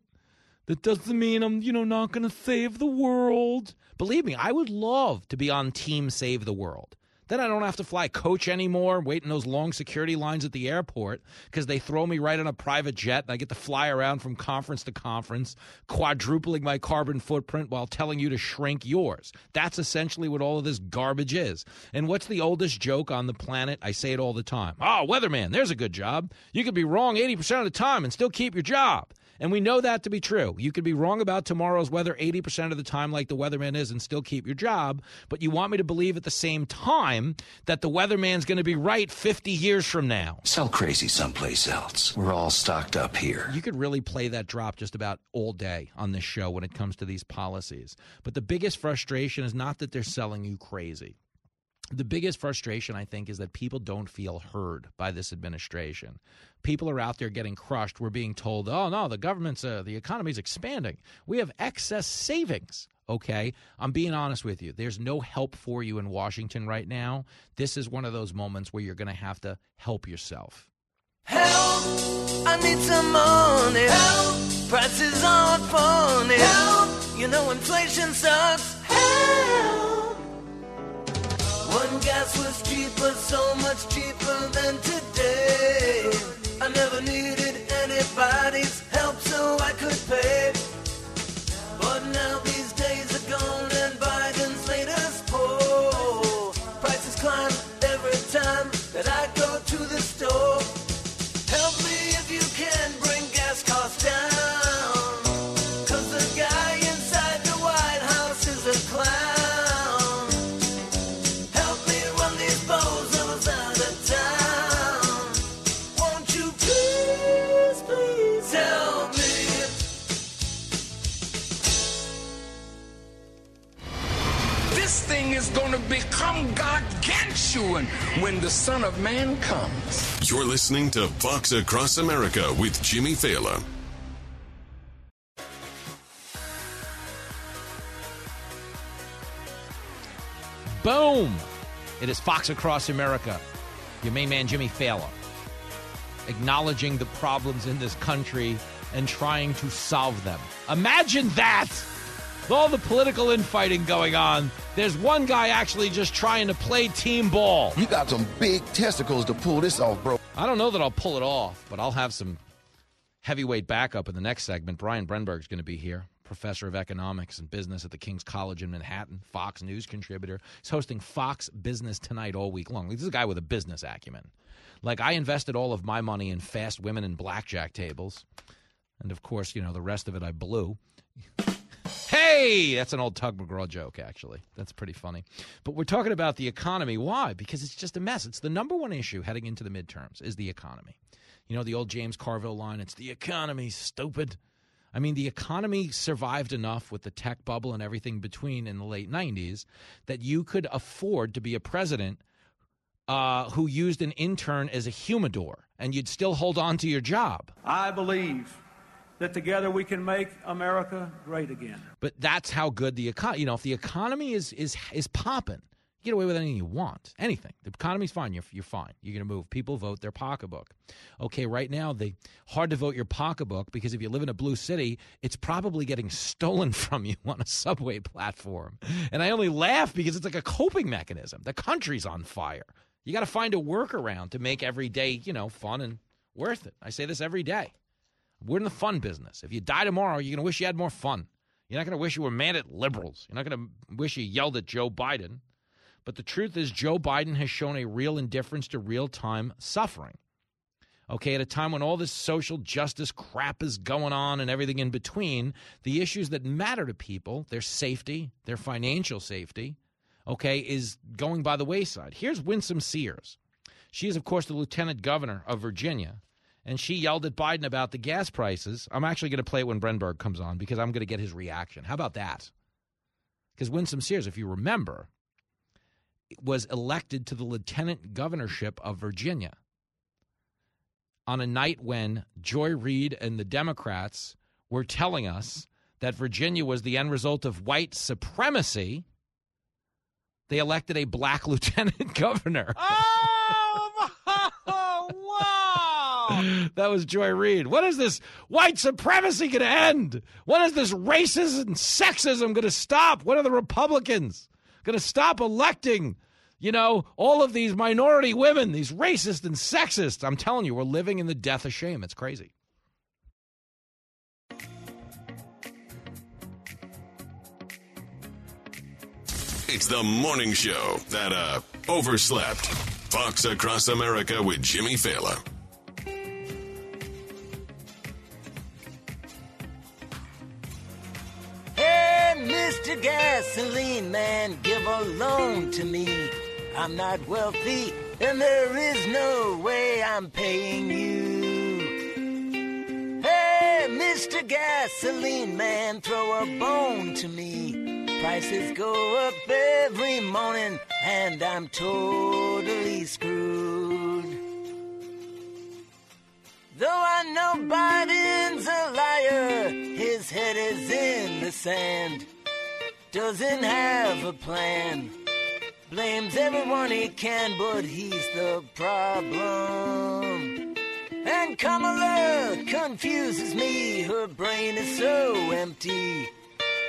That doesn't mean I'm, you know, not going to save the world. Believe me, I would love to be on team save the world. Then I don't have to fly coach anymore, wait in those long security lines at the airport because they throw me right on a private jet and I get to fly around from conference to conference, quadrupling my carbon footprint while telling you to shrink yours. That's essentially what all of this garbage is. And what's the oldest joke on the planet? I say it all the time. Oh, weatherman, there's a good job. You could be wrong 80% of the time and still keep your job. And we know that to be true. You could be wrong about tomorrow's weather 80% of the time, like the weatherman is, and still keep your job. But you want me to believe at the same time that the weatherman's going to be right 50 years from now. Sell crazy someplace else. We're all stocked up here. You could really play that drop just about all day on this show when it comes to these policies. But the biggest frustration is not that they're selling you crazy the biggest frustration I think is that people don't feel heard by this administration. People are out there getting crushed. We're being told, "Oh no, the government's uh, the economy's expanding. We have excess savings." Okay, I'm being honest with you. There's no help for you in Washington right now. This is one of those moments where you're going to have to help yourself. Help! I need some money. Help! Prices aren't funny. Help! You know inflation sucks. Help! Was cheaper, so much cheaper than today. I never needed anybody's help, so I could pay. When the Son of Man comes. You're listening to Fox Across America with Jimmy Failla. Boom! It is Fox Across America. Your main man, Jimmy Failla, acknowledging the problems in this country and trying to solve them. Imagine that! With all the political infighting going on, there's one guy actually just trying to play team ball. You got some big testicles to pull this off, bro. I don't know that I'll pull it off, but I'll have some heavyweight backup in the next segment. Brian Brenberg's going to be here, professor of economics and business at the King's College in Manhattan, Fox News contributor. He's hosting Fox Business Tonight all week long. This is a guy with a business acumen. Like, I invested all of my money in fast women and blackjack tables. And of course, you know, the rest of it I blew. Hey, that's an old Tug McGraw joke, actually. That's pretty funny. But we're talking about the economy. Why? Because it's just a mess. It's the number one issue heading into the midterms is the economy. You know the old James Carville line, it's the economy, stupid. I mean, the economy survived enough with the tech bubble and everything between in the late 90s that you could afford to be a president uh, who used an intern as a humidor and you'd still hold on to your job. I believe that together we can make America great again. But that's how good the economy. You know, if the economy is is is popping, get away with anything you want. Anything. The economy's fine. You're you're fine. You're going to move. People vote their pocketbook. Okay, right now they hard to vote your pocketbook because if you live in a blue city, it's probably getting stolen (laughs) from you on a subway platform. And I only laugh because it's like a coping mechanism. The country's on fire. You got to find a workaround to make every day, you know, fun and worth it. I say this every day. We're in the fun business. If you die tomorrow, you're going to wish you had more fun. You're not going to wish you were mad at liberals. You're not going to wish you yelled at Joe Biden. But the truth is, Joe Biden has shown a real indifference to real time suffering. Okay, at a time when all this social justice crap is going on and everything in between, the issues that matter to people, their safety, their financial safety, okay, is going by the wayside. Here's Winsome Sears. She is, of course, the lieutenant governor of Virginia and she yelled at Biden about the gas prices. I'm actually going to play it when Brenberg comes on because I'm going to get his reaction. How about that? Because Winsome Sears, if you remember, was elected to the lieutenant governorship of Virginia on a night when Joy Reid and the Democrats were telling us that Virginia was the end result of white supremacy. They elected a black (laughs) lieutenant governor. Oh. (laughs) that was Joy Reid. When is this white supremacy going to end? When is this racism and sexism going to stop? When are the Republicans going to stop electing, you know, all of these minority women, these racist and sexist? I'm telling you, we're living in the death of shame. It's crazy. It's the morning show that uh overslept. Fox Across America with Jimmy Failla. Mr. Gasoline Man, give a loan to me. I'm not wealthy, and there is no way I'm paying you. Hey, Mr. Gasoline Man, throw a bone to me. Prices go up every morning, and I'm totally screwed. Though I know Biden's a liar, his head is in the sand. Doesn't have a plan. Blames everyone he can, but he's the problem. And Kamala confuses me, her brain is so empty.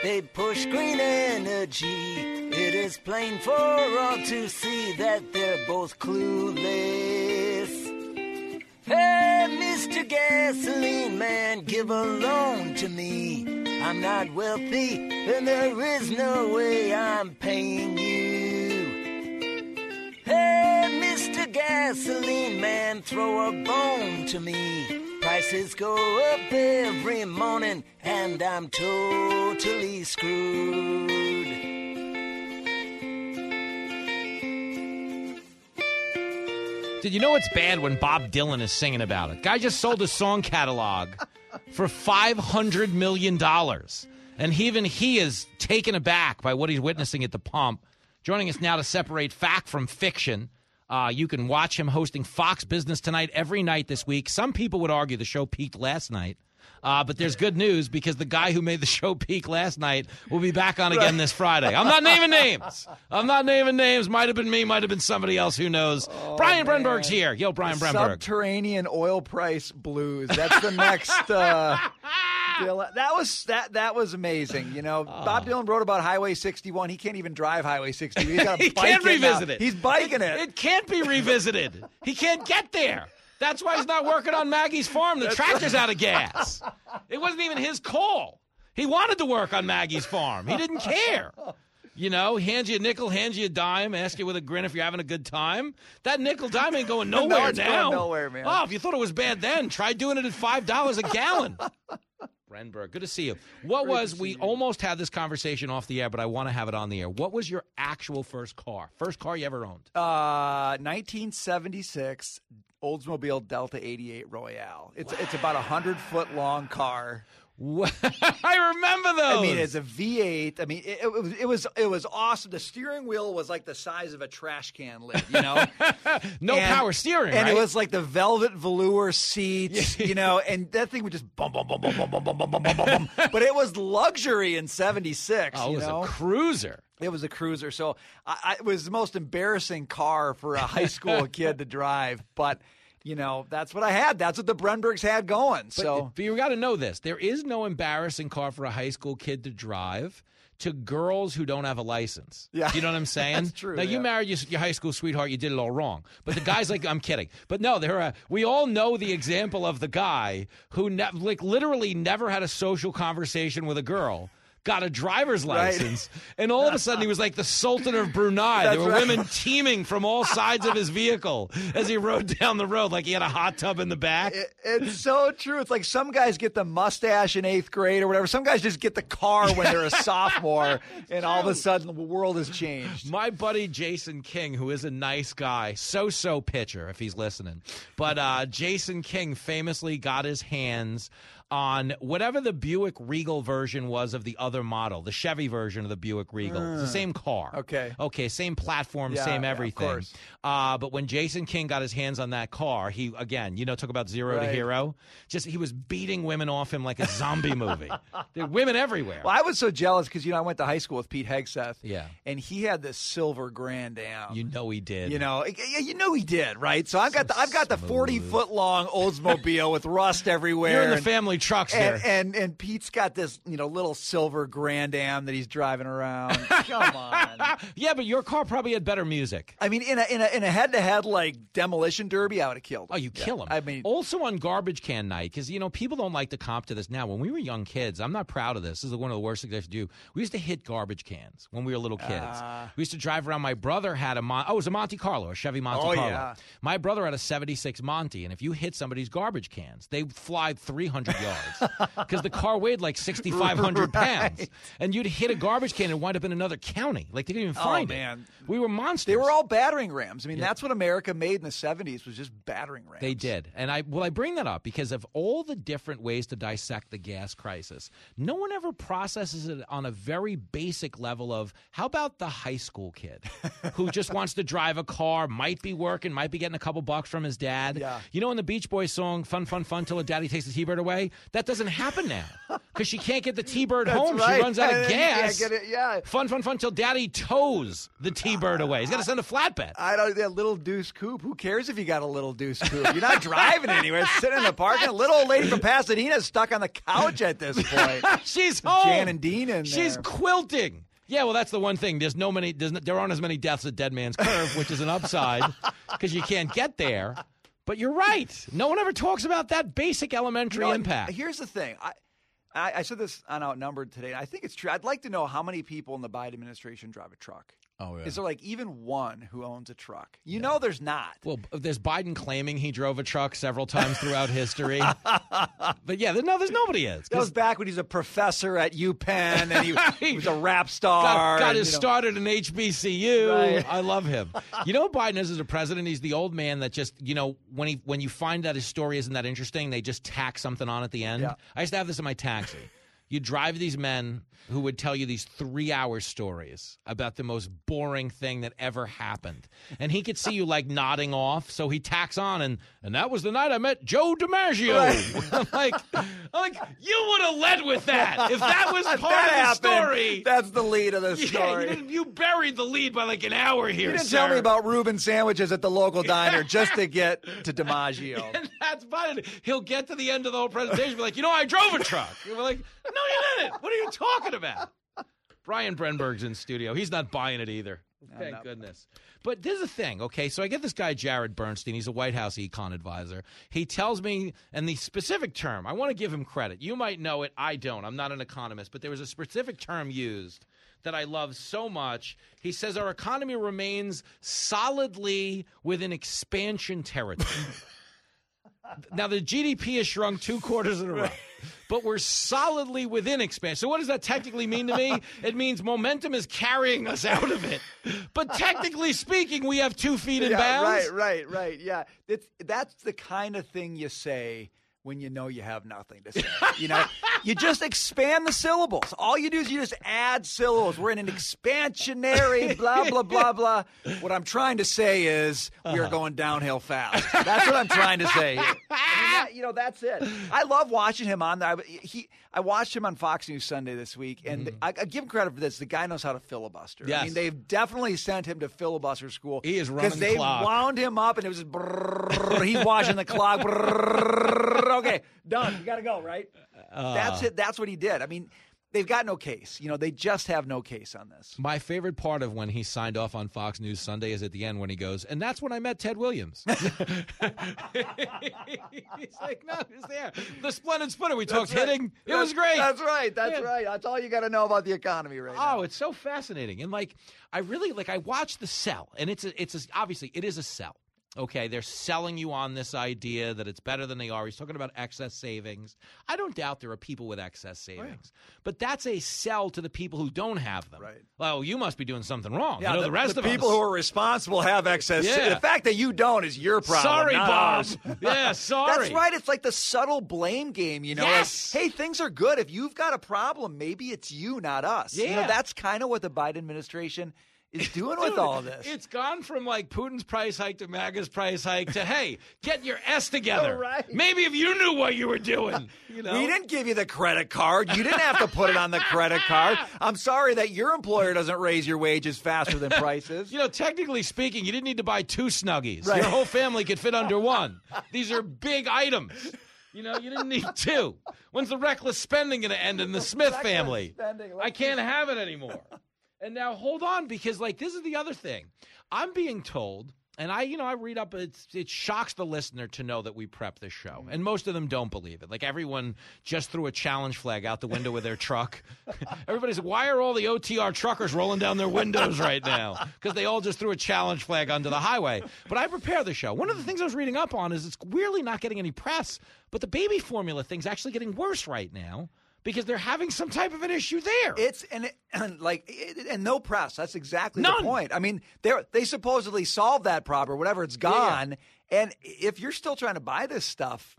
They push green energy. It is plain for all to see that they're both clueless. Hey, Mr. Gasoline Man, give a loan to me. I'm not wealthy, and there is no way I'm paying you. Hey, Mr. Gasoline Man, throw a bone to me. Prices go up every morning, and I'm totally screwed. Did you know it's bad when Bob Dylan is singing about it? Guy just sold his song catalog for $500 million. And even he is taken aback by what he's witnessing at the pump. Joining us now to separate fact from fiction. Uh, you can watch him hosting Fox Business Tonight every night this week. Some people would argue the show peaked last night. Uh, but there's good news because the guy who made the (laughs) show peak last night will be back on again this Friday. I'm not naming names. I'm not naming names. Might have been me. Might have been somebody else. Who knows? Brian Brenberg's here. Yo, Brian The Brenberg. Subterranean oil price blues. That's the next. Uh, (laughs) Dylan. That was that. That was amazing. You know, Bob Dylan wrote about Highway 61. He can't even drive Highway 61. He's got to (laughs) he bike can't it now. revisit it. He's biking it. It can't be revisited. he can't get there. That's why he's not working on Maggie's farm. The tractor's out of gas. It wasn't even his call. He wanted to work on Maggie's farm. He didn't care. You know, hands you a nickel, hands you a dime, ask you with a grin if you're having a good time. That nickel dime ain't going (laughs) No, nowhere going now. nowhere, man. Oh, if you thought it was bad then, try doing it at five dollars a gallon. Brenberg, good to see you. What was we almost had this conversation off the air, but I want to have it on the air. What was your actual first car? First car you ever owned? Uh, 1976 Oldsmobile Delta 88 Royale. It's it's about a hundred foot long car. I remember those. I mean, it's a V8. I mean, it, it, was it was it was awesome. The steering wheel was like the size of a trash can lid. You know, no And- power steering, and right? it was like the velvet velour seats. you know, and that thing would just bum bum bum bum bum bum bum bum bum bum bum. But it was luxury in '76. Oh, it was know? a cruiser. It was a cruiser. So I, I, it was the most embarrassing car for a high school kid to drive. But, you know, that's what I had. That's what the Brenbergs had going. But, so but you got to know this: there is no embarrassing car for a high school kid to drive. To girls who don't have a license, Yeah. you know what I'm (laughs) saying? That's true, Now you married your, your high school sweetheart, you did it all wrong. But the guys like (laughs) I'm kidding, but no, there are. We all know the example of the guy who ne- like literally never had a social conversation with a girl. Got a driver's Right. license, and all of a sudden he was like the Sultan of Brunei. That's there were right. women teeming from all sides of his vehicle as he rode down the road, like he had a hot tub in the back. it, it's so true. It's like some guys get the mustache in eighth grade or whatever. Some guys just get the car when they're a (laughs) sophomore, and all of a sudden the world has changed. My buddy Jason King, who is a nice guy, so so pitcher if he's listening, but uh, Jason King famously got his hands on whatever the Buick Regal version was of the other model, the Chevy version of the Buick Regal. it's the Uh, same car. okay. Okay, same platform, Yeah, same yeah, of everything. course. Uh, but when Jason King got his hands on that car, he again, you know, talk about zero to hero. Just he was beating women off him like a zombie movie. (laughs) There women everywhere. Well, I was so jealous because you know I went to high school with Pete Hegseth. Yeah. and he had this silver Grand Am. You know he did. You know, yeah, you know he did, right? So I've got the I've got the forty foot long Oldsmobile with rust everywhere. (laughs) You're in the family trucks and, there. and and Pete's got this you know little silver Grand Am that he's driving around. (laughs) Come on. yeah, but your car probably had better music. I mean, in a in a in a head to head like demolition derby, I would have killed. Him. Oh, you Yeah. kill him. I mean, also on garbage can night, because you know people don't like to comp to this now. When we were young kids, I'm not proud of this. This is one of the worst things I to do. We used to hit garbage cans when we were little kids. Ah. we used to drive around. My brother had a Mon- oh, it was a Monte Carlo, a Chevy Monte Oh, Carlo. yeah. My brother had a '76 Monte, and if you hit somebody's garbage cans, they fly 300 yards because the car weighed like 6,500 (laughs) pounds, and you'd hit a garbage can and wind up in another county. Like they didn't even Oh, find man. it. We were monsters. they were all battering rams. I mean, Yeah. that's what America made in the '70s was just battering rams. They did. And I well I bring that up because of all the different ways to dissect the gas crisis. No one ever processes it on a very basic level of how about the high school kid (laughs) who just wants to drive a car, might be working, might be getting a couple bucks from his dad. Yeah. You know in the Beach Boys song Fun Fun Fun till a daddy takes His T-bird away? That doesn't happen now. Cuz she can't get the (laughs) T-bird home. right. She runs out of (laughs) Yeah, gas. get it- yeah. Fun Fun Fun till daddy tows the T-bird away. He's got to send a flatbed. I don't that little deuce coupe. Who cares if you got a little deuce coupe? You're not driving anywhere. Sitting in the parking. Little old lady from Pasadena is stuck on the couch at this point. (laughs) She's home. Jan and Dean in She's there. quilting. Yeah, well, that's the one thing. There's no many. There's no, there aren't as many deaths at Dead Man's Curve, which is an upside because you can't get there. But you're right. No one ever talks about that basic elementary You know, impact. Here's the thing. I, I I said this on Outnumbered today. I think it's true. I'd like to know how many people in the Biden administration drive a truck. Oh, yeah. Is there like even one who owns a truck? You know, there's not. Well, there's Biden claiming he drove a truck several times throughout history. (laughs) but yeah, there- no, there's nobody is. That was back when he's a professor at UPenn and he, (laughs) he was a rap star. Got, got and, his you know- start at an HBCU. Right. I love him. You know, Biden is as a president. He's the old man that just, you know, when he when you find that his story isn't that interesting, they just tack something on at the end. Yeah. I used to have this in my taxi. You drive these men who would tell you these three hour stories about the most boring thing that ever happened. And he could see you like nodding off, so he tacks on and and that was the night I met Joe DiMaggio. (laughs) I'm like I'm like, you would have led with that. If that was (laughs) part that of the happened, story. That's the lead of the Yeah, story. you, didn't- you buried the lead by like an hour here. You didn't sir. tell me about Reuben sandwiches at the local diner (laughs) just to get to DiMaggio. And that's Biden. He'll get to the end of the whole presentation, and be like, you know, I drove a truck. And we're like, no, you didn't. What are you talking about? Brian Brenberg's in studio. He's not buying it either. Thank goodness. But there's a thing, okay? So I get this guy, Jared Bernstein. He's a White House econ advisor. He tells me, and the specific term, I want to give him credit. You might know it. I don't. I'm not an economist. But there was a specific term used that I love so much. He says our economy remains solidly within expansion territory. (laughs) Now the GDP has shrunk two quarters in a row, (laughs) but we're solidly within expansion. So what does that technically mean to me? (laughs) It means momentum is carrying us out of it. But (laughs) technically speaking, we have two feet in yeah, bounds. Right, right, right. Yeah, that's that's the kind of thing you say when you know you have nothing to say. you know, (laughs) you just expand the syllables. All you do is you just add syllables. We're in an expansionary (laughs) blah blah blah blah. What I'm trying to say is we Uh-huh. are going downhill fast. That's what I'm trying to say. Here. (laughs) I mean, that, you know, that's it. I love watching him on there. He, I watched him on Fox News Sunday this week, and I, I give him credit for this. The guy knows how to filibuster. Yes. I. Mean, they've definitely sent him to filibuster school. He is running because the they clock. wound him up, and it was just brrrr, he's watching the clock. Brrrr, okay, done. You got to go, right? That's Uh. it. That's what he did. I mean, they've got no case. You know, they just have no case on this. My favorite part of when he signed off on Fox News Sunday is at the end when he goes, and that's when I met Ted Williams. (laughs) (laughs) He's like, no, he's there. The splendid splinter. We talked right. hitting. It That's- was great. That's right. That's Yeah. right. That's all you got to know about the economy right now. Oh, it's so fascinating. And like I really like I watched the cell and it's a, it's a, obviously it is a cell. Okay, they're selling you on this idea that it's better than they are. He's talking about excess savings. I don't doubt there are people with excess oh, savings, but that's a sell to the people who don't have them. Right. Well, you must be doing something wrong. you know, the, rest of people us. who are responsible have excess. Yeah. The fact that you don't is your problem. Sorry, Bob. (laughs) Yeah, (laughs) sorry. That's right. It's like the subtle blame game. You know, like, Yes. hey, things are good. If you've got a problem, maybe it's you, not us. Yeah. You know, that's kind of what the Biden administration is doing with all this. It's gone from like Putin's price hike to MAGA's price hike to hey, get your S together. (laughs) Right. Maybe if you knew what you were doing, (laughs) you know. We didn't give you the credit card. You didn't have to put it on the credit card. (laughs) I'm sorry that your employer doesn't raise your wages faster than prices. You know, technically speaking, you didn't need to buy two snuggies. Right. Your whole family could fit under one. These are big items. You know, you didn't need two. When's the reckless spending going to end in the Smith family? spending. I can't have it anymore. And now hold on, because like this is the other thing. I'm being told, and I, you know, I read up. It's it shocks the listener to know that we prep this show, mm-hmm. and most of them don't believe it. Like everyone just threw a challenge flag out the window with their truck. (laughs) Everybody's like, why are all the OTR truckers rolling down their windows right now? (laughs) Because they all just threw a challenge flag onto the highway. But I prepare the show. One of the things I was reading up on is it's weirdly not getting any press, but the baby formula thing's actually getting worse right now because they're having some type of an issue there. It's and, it, (clears throat) and like it, and no press. That's exactly None. the point. I mean, they they supposedly solved that problem, whatever. It's gone. And if you're still trying to buy this stuff,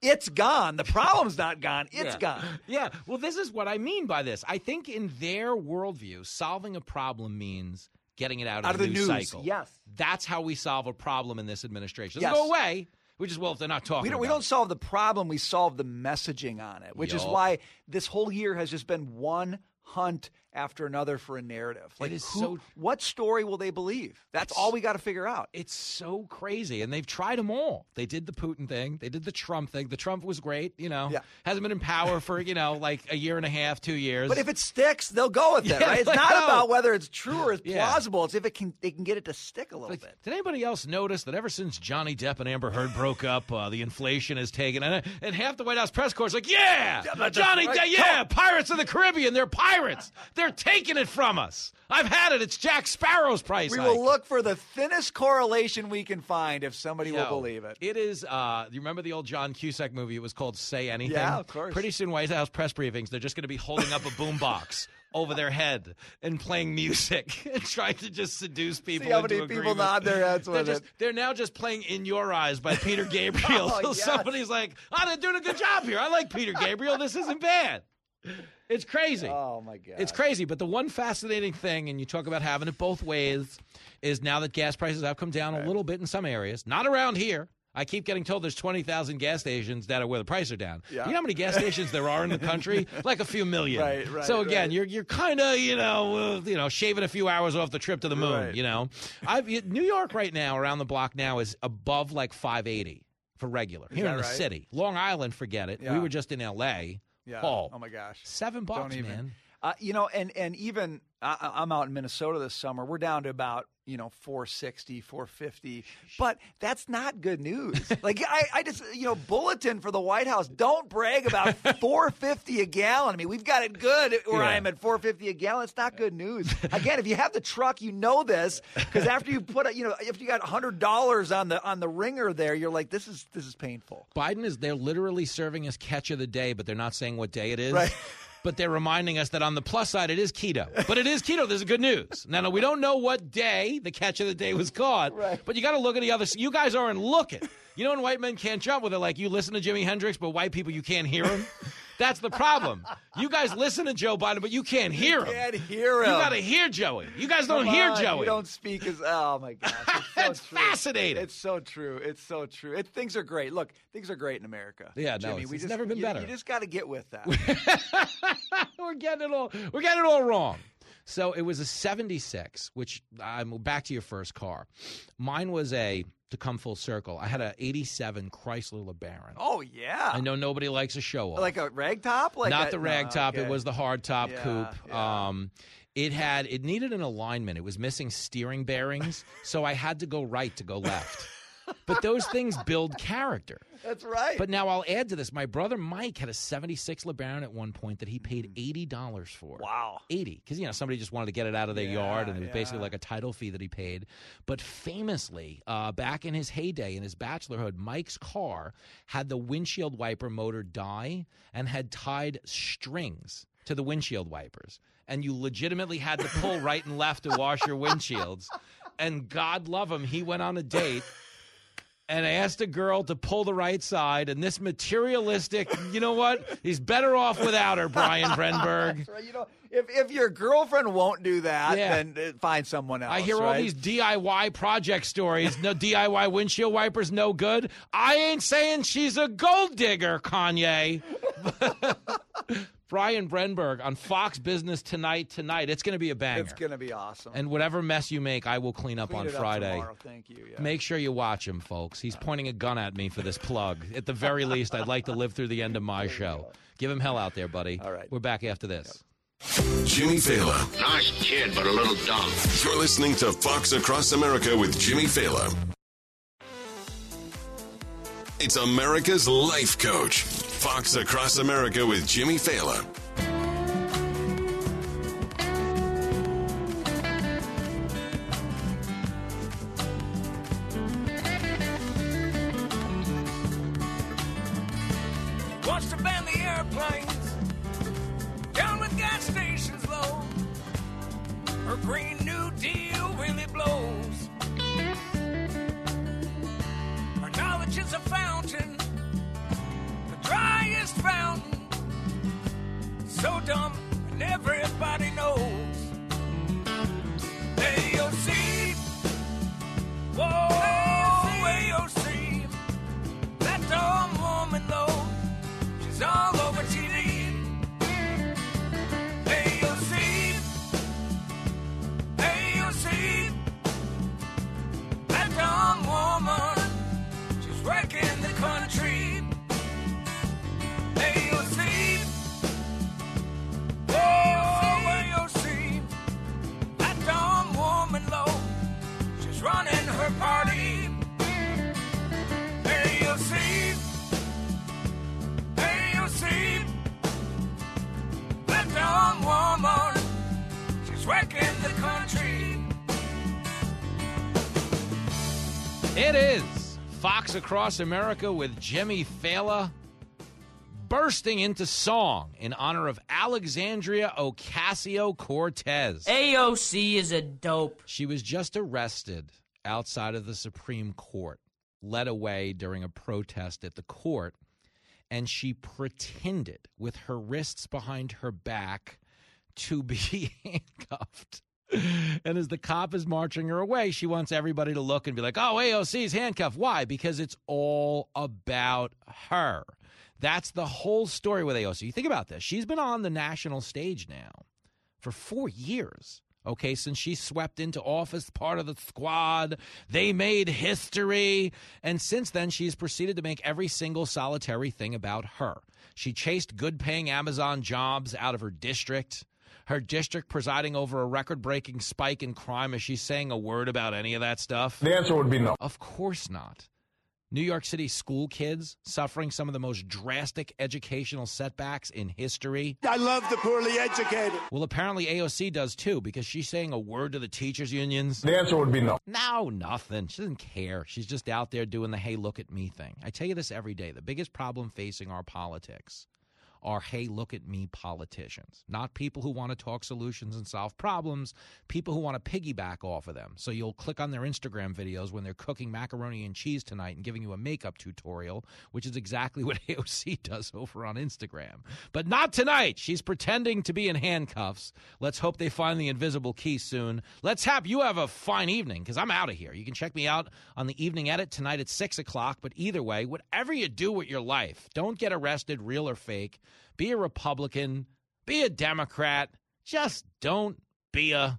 it's gone. The problem's not gone. (laughs) It's Mm-hmm. yeah. gone. (laughs) Yeah. Well, this is what I mean by this. I think in their worldview, solving a problem means getting it out of, Out of the news, news, cycle. yes. That's how we solve a problem in this administration. It doesn't Yes. go away. We just, well, if they're not talking We don't, we don't solve the problem. We solve the messaging on it, which is why this whole year has just been one hunt after another for a narrative. Like, is who- so- what story will they believe? That's all we got to figure out. It's so crazy, and they've tried them all. They did the Putin thing. They did the Trump thing. The Trump was great. You know, Yeah. hasn't been in power for you know (laughs) like a year and a half, two years. But if it sticks, they'll go with it, Yeah, right? It's like, not no. about whether it's true or it's Yeah. plausible. It's if it can they can get it to stick a little bit. Did anybody else notice that ever since Johnny Depp and Amber Heard broke up, uh, the inflation has taken, and, and half the White House press corps is like, yeah, Johnny right. Depp, yeah, Pirates of the Caribbean, they're pirates. They're (laughs) taking it from us. I've had it. It's Jack Sparrow's price We hike. will look for the thinnest correlation we can find if somebody Yo, will believe it. It is. Uh, you remember the old John Cusack movie? It was called "Say Anything." Yeah, of course. Pretty soon, White House press briefings, they're just going to be holding up a boombox (laughs) over their head and playing music (laughs) and trying to just seduce people. how into many people nod their heads they're just, it. They're now just playing "In Your Eyes" by Peter (laughs) Gabriel. Oh, so yes. somebody's like, "Oh, they're doing a good job here. I like Peter Gabriel. This isn't bad." It's crazy. Oh my god. It's crazy, but the one fascinating thing, and you talk about having it both ways, is now that gas prices have come down a little bit in some areas, not around here. I keep getting told there's 20,000 gas stations that are where the prices are down. Yeah. You know how many gas stations there are in the country? (laughs) Like a few million. Right, right, So again, right. you're you're kind of you know uh, you know shaving a few hours off the trip to the moon. Right. You know, I've, New York right now around the block now is above like 580 for regular here in the right? city. Long Island, forget it. We were just in L.A. Yeah. Oh, Oh my gosh. seven bucks, Don't even. man. Uh, you know, and and even I, I'm out in Minnesota this summer. We're down to about you know 460, 450, but that's not good news. like I, I just you know bulletin for the White House. Don't brag about (laughs) 450 a gallon. I mean, we've got it good where I am at 450 a gallon. It's not good news. Again, if you have the truck, you know this because after you put a, you know if you got hundred dollars on the on the ringer there, you're like this is this is painful. Biden is they're literally serving as catch of the day, but they're not saying what day it is. Right. But they're reminding us that on the plus side, it is keto. But it is keto. There's good news. Now, no, we don't know what day the catch of the day was caught. Right. But you got to look at the other. You guys aren't looking. You know when white men can't jump, with they're like, you listen to Jimi Hendrix, but white people you can't hear him. (laughs) That's the problem. You guys listen to Joe Biden, but you can't hear him. Can't hear him. You got to hear Joey. You guys don't hear Joey. You don't speak as. Oh my gosh, it's, (laughs) so It's fascinating. It's so true. It's so true. It, things are great. Look, things are great in America. Yeah, no, Jimmy, it's- we it's just, never been you, better. You just got to get with that. (laughs) we're getting it all. We're getting it all wrong. So it was a '76, which I'm back to your first car. Mine was a to come full circle. I had a '87 Chrysler LeBaron. oh yeah, I know nobody likes a show off. like a rag top, like Not a- the no, rag top. okay. It was the hard top Yeah, coupe. yeah. Um, it had it needed an alignment. It was missing steering bearings, so I had to go right to go left. But those things build character. That's right. But now I'll add to this. My brother Mike had a 76 LeBaron at one point that he paid $80 for. Wow. 80 because you know somebody just wanted to get it out of their Yeah, yard and it was basically like a title fee that he paid but famously uh, back in his heyday in his bachelorhood mike's car had the windshield wiper motor die and had tied strings to the windshield wipers and you legitimately had to pull right and left to wash your (laughs) windshields and god love him he went on a date and I asked a girl to pull the right side, and this materialistic, you know what? He's better off without her, Brian (laughs) Brenberg. Right. You know, if if your girlfriend won't do that, Yeah. then uh, find someone else. I hear all these DIY project stories. No DIY windshield wipers, no good. I ain't saying she's a gold digger, Kanye. (laughs) (laughs) Brian Brenberg on Fox Business tonight. Tonight, it's going to be a banger. It's gonna be awesome. and whatever mess you make, I will clean up Clean on it up Friday. tomorrow. Thank you. Yeah. Make sure you watch him, folks. He's pointing a gun at me for this plug. At the very least, I'd like to live through the end of my show. Give him hell out there, buddy. All right. We're back after this. Jimmy Failla. Nice kid, but a little dumb. You're listening to Fox Across America with Jimmy Failla. It's America's Life Coach. Fox Across America with Jimmy Failla. To ban the airplanes, down with gas stations low. Her Green New Deal really blows. Her knowledge is a fountain, fountain. So dumb, and everybody knows. It is Fox Across America with Jimmy Failla bursting into song in honor of Alexandria Ocasio Cortez. AOC is a dope. She was just arrested outside of the Supreme Court, led away during a protest at the court, and she pretended with her wrists behind her back to be (laughs) handcuffed. And as the cop is marching her away, she wants everybody to look and be like, oh, AOC's handcuffed. Why? Because it's all about her. That's the whole story with AOC. You think about this. She's been on the national stage now for four years. Okay, since she swept into office, part of the squad, they made history. And since then, she's proceeded to make every single solitary thing about her. She chased good paying Amazon jobs out of her district. Her district presiding over a record breaking spike in crime. Is she saying a word about any of that stuff? The answer would be no. Of course not. New York City school kids suffering some of the most drastic educational setbacks in history. I love the poorly educated. Well, apparently AOC does too because she's saying a word to the teachers' unions. The answer would be no. No, nothing. She doesn't care. She's just out there doing the hey, look at me thing. I tell you this every day. The biggest problem facing our politics are hey, look at me politicians, not people who want to talk solutions and solve problems, people who want to piggyback off of them. So you'll click on their Instagram videos when they're cooking macaroni and cheese tonight and giving you a makeup tutorial, which is exactly (laughs) what AOC does over on Instagram. But not tonight. She's pretending to be in handcuffs. Let's hope they find the invisible key soon. Let's have you have a fine evening because I'm out of here. You can check me out on the evening edit tonight at 6 o'clock. But either way, whatever you do with your life, don't get arrested, real or fake. Be a Republican, be a Democrat. Just don't be a.